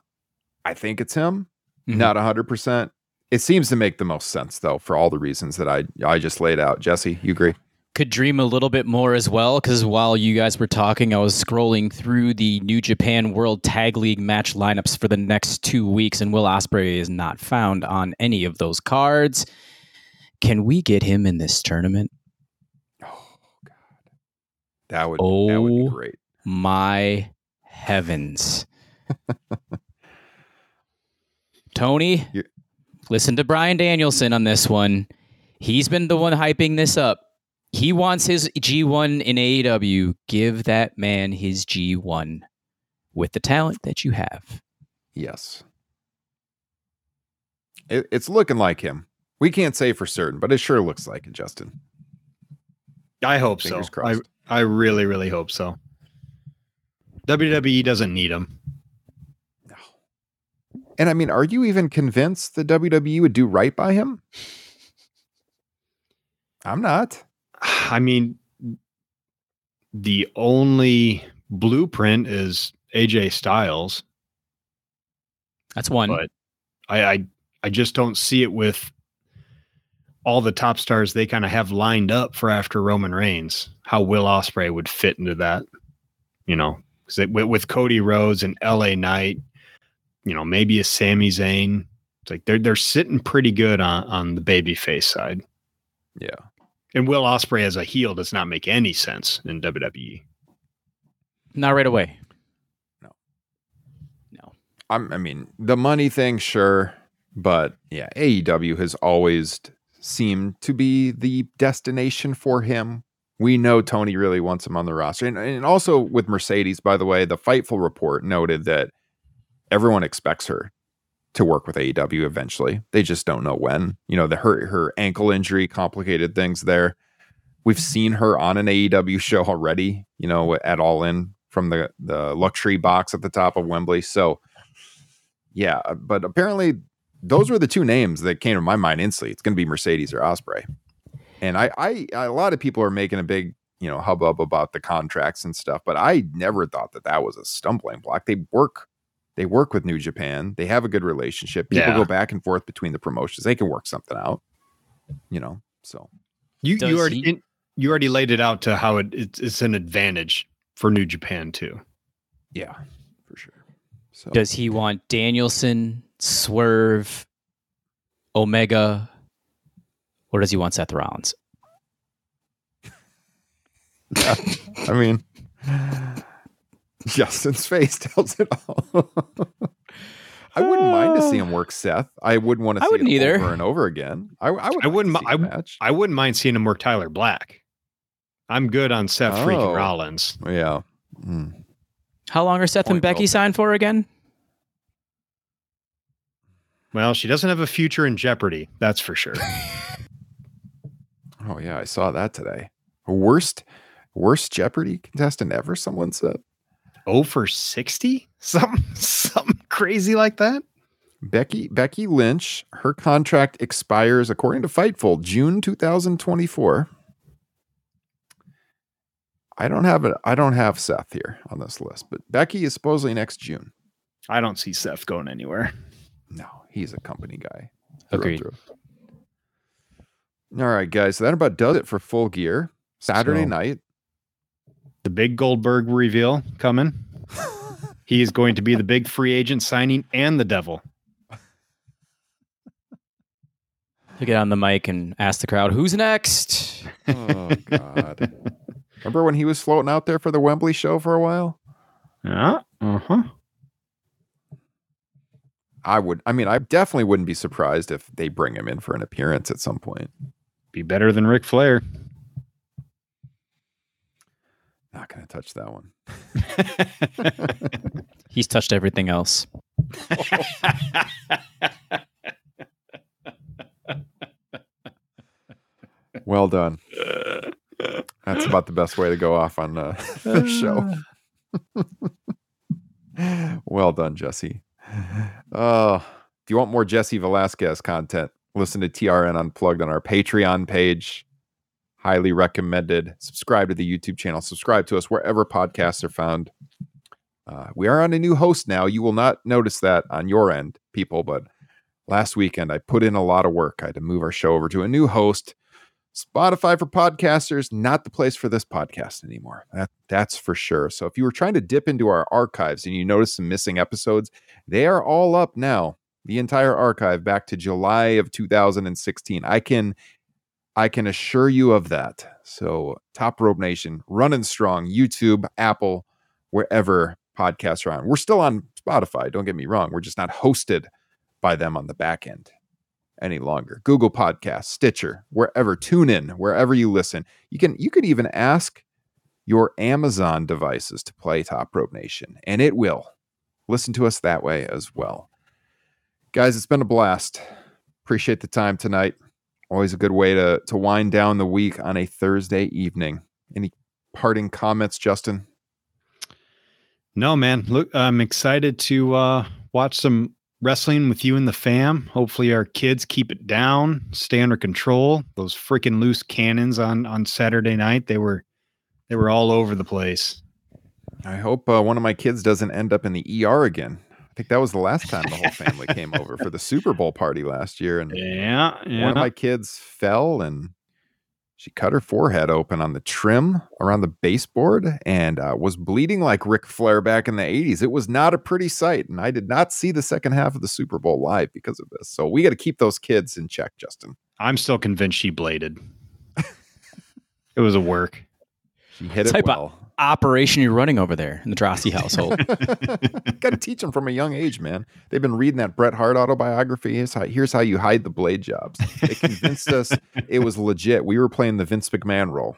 I think it's him. Mhm. Not hundred percent. It seems to make the most sense though, for all the reasons that I I just laid out. Jesse, you agree? could dream a little bit more as well because while you guys were talking, I was scrolling through the New Japan World Tag League match lineups for the next two weeks, and Will Ospreay is not found on any of those cards. Can we get him in this tournament? Oh God, that would that would be Oh. great. My heavens. Tony, You- listen to Bryan Danielson on this one. He's been the one hyping this up. He wants his G1 in AEW. Give that man his G1 with the talent that you have. Yes. It, it's looking like him. We can't say for certain, but it sure looks like it, Justin. I hope Fingers so. crossed. I I really really hope so. WWE doesn't need him. And I mean, are you even convinced the WWE would do right by him? I'm not. I mean, the only blueprint is AJ Styles, That's one. but I, I I just don't see it with all the top stars they kind of have lined up for after Roman Reigns. How Will Ospreay would fit into that, you know, because with, with Cody Rhodes and LA Knight, you know, maybe a Sami Zayn. It's like they're they're sitting pretty good on on the babyface side. Yeah. And Will Ospreay as a heel does not make any sense in. WWE. Not right away. No. No. I'm, I mean, the money thing, sure. But yeah, AEW has always seemed to be the destination for him. We know Tony really wants him on the roster. And, and also with Mercedes, by the way, the Fightful report noted that everyone expects her to work with AEW eventually. They just don't know when. You know, the her her ankle injury complicated things there. We've seen her on an AEW show already, you know, at All In from the the luxury box at the top of Wembley. So yeah, but apparently those were the two names that came to my mind instantly. It's going to be Mercedes or Ospreay. And I, I, a lot of people are making a big, you know, hubbub about the contracts and stuff, but I never thought that that was a stumbling block. They work, they work with New Japan. They have a good relationship. People Yeah. go back and forth between the promotions. They can work something out, you know. So You Does you already he- in- you already laid it out to how it, it's it's an advantage for New Japan too. yeah, for sure. So Does he want Danielson, Swerve, Omega, or does he want Seth Rollins? I mean, Justin's face tells it all. I wouldn't mind to see him work Seth. I wouldn't want to I see wouldn't it either. over and over again. I, I, would I wouldn't like mi- see a match. I wouldn't mind seeing him work Tyler Black. I'm good on Seth Oh. freaking Rollins. yeah. Mm. How long are Seth and Point well Becky signed for again? Well, she doesn't have a future in Jeopardy, that's for sure. Oh yeah, I saw that today. Worst worst Jeopardy contestant ever, someone said. Oh for 60? Something something crazy like that? Becky Becky Lynch, her contract expires according to Fightful June 2024. I don't have it. I don't have Seth here on this list, but Becky is supposedly next June. I don't see Seth going anywhere. No, he's a company guy. Agreed. All right, guys. So that about does it for full gear. Saturday So- night. The big Goldberg reveal coming. he is going to be the big free agent signing and the devil. To get on the mic and ask the crowd, "Who's next?" Oh God. Remember when he was floating out there for the Wembley show for a while? Yeah. Uh-huh. I would. I mean, I definitely wouldn't be surprised if they bring him in for an appearance at some point. Be better than Ric Flair. Not going to touch that one. He's touched everything else. Well done. That's about the best way to go off on uh, the show. well done, Jesse. Uh, if you want more Jesse Velasquez content, listen to TRN Unplugged on our Patreon page. Highly recommended. Subscribe to the YouTube channel. Subscribe to us wherever podcasts are found. Uh, we are on a new host now. You will not notice that on your end, people, but last weekend I put in a lot of work. I had to move our show over to a new host. Spotify for podcasters, not the place for this podcast anymore. That, that's for sure. So if you were trying to dip into our archives and you notice some missing episodes, they are all up now. The entire archive back to July of 2016. I can I can assure you of that. So Top Rope Nation, running strong, YouTube, Apple, wherever podcasts are on. We're still on Spotify, don't get me wrong. We're just not hosted by them on the back end any longer. Google Podcasts, Stitcher, wherever, tune in, wherever you listen. You can you could even ask your Amazon devices to play Top Rope Nation, and it will. Listen to us that way as well. Guys, it's been a blast. Appreciate the time tonight. Always a good way to to wind down the week on a Thursday evening. Any parting comments, Justin? No, man. Look, I'm excited to uh, watch some wrestling with you and the fam. Hopefully, our kids keep it down, stay under control. Those freaking loose cannons on on Saturday night, they were they were all over the place. I hope uh, one of my kids doesn't end up in the ER again. I think that was the last time the whole family came over for the Super Bowl party last year, and Yeah, yeah. one of my kids fell and she cut her forehead open on the trim around the baseboard and uh, was bleeding like Ric Flair back in the 80s. It was not a pretty sight, and I did not see the second half of the Super Bowl live because of this. So we got to keep those kids in check, Justin. I'm still convinced she bladed. it was a work. She hit it Type of- well. Operation you're running over there in the Drosy household. got to teach them from a young age, man. They've been reading that Bret Hart autobiography. Here's how, here's how you hide the blade jobs. They convinced us it was legit. We were playing the Vince McMahon role.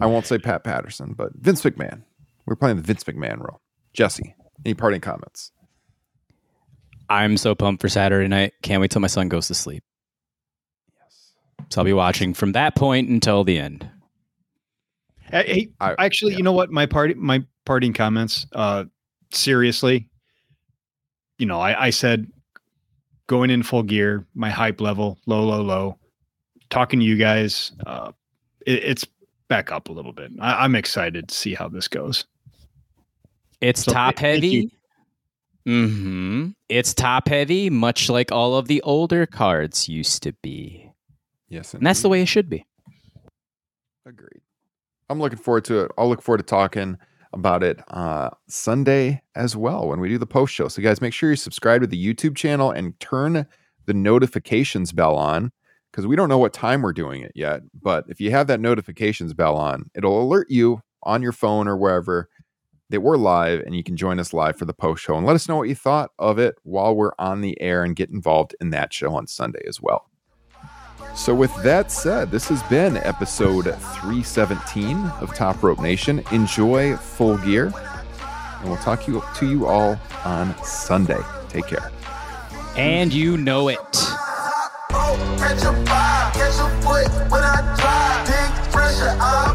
I won't say Pat Patterson, but Vince McMahon. We're playing the Vince McMahon role. Jesse, any parting comments? I'm so pumped for Saturday night. Can't wait till my son goes to sleep. Yes. So I'll be watching from that point until the end. Hey, hey, I- actually, yeah. you know what? My party, my parting comments. Uh, seriously, you know, I, I said going in full gear, my hype level low, low, low. Talking to you guys, uh, it, it's back up a little bit. I, I'm excited to see how this goes. It's So, top thank heavy. Mm-hmm. It's top heavy, much like all of the older cards used to be. Yes. And that's the way it should be. Agreed. I'm looking forward to it. I'll look forward to talking about it uh, Sunday as well when we do the post show. So, guys, make sure you subscribe to the YouTube channel and turn the notifications bell on because we don't know what time we're doing it yet. But if you have that notifications bell on, it'll alert you on your phone or wherever that we're live and you can join us live for the post show and let us know what you thought of it while we're on the air and get involved in that show on Sunday as well. So, with that said, this has been episode 317 of Top Rope Nation. Enjoy full gear, and we'll talk you, to you all on Sunday. Take care. And you know it. Four, catch a five, catch a foot when I drive. Big pressure, uh.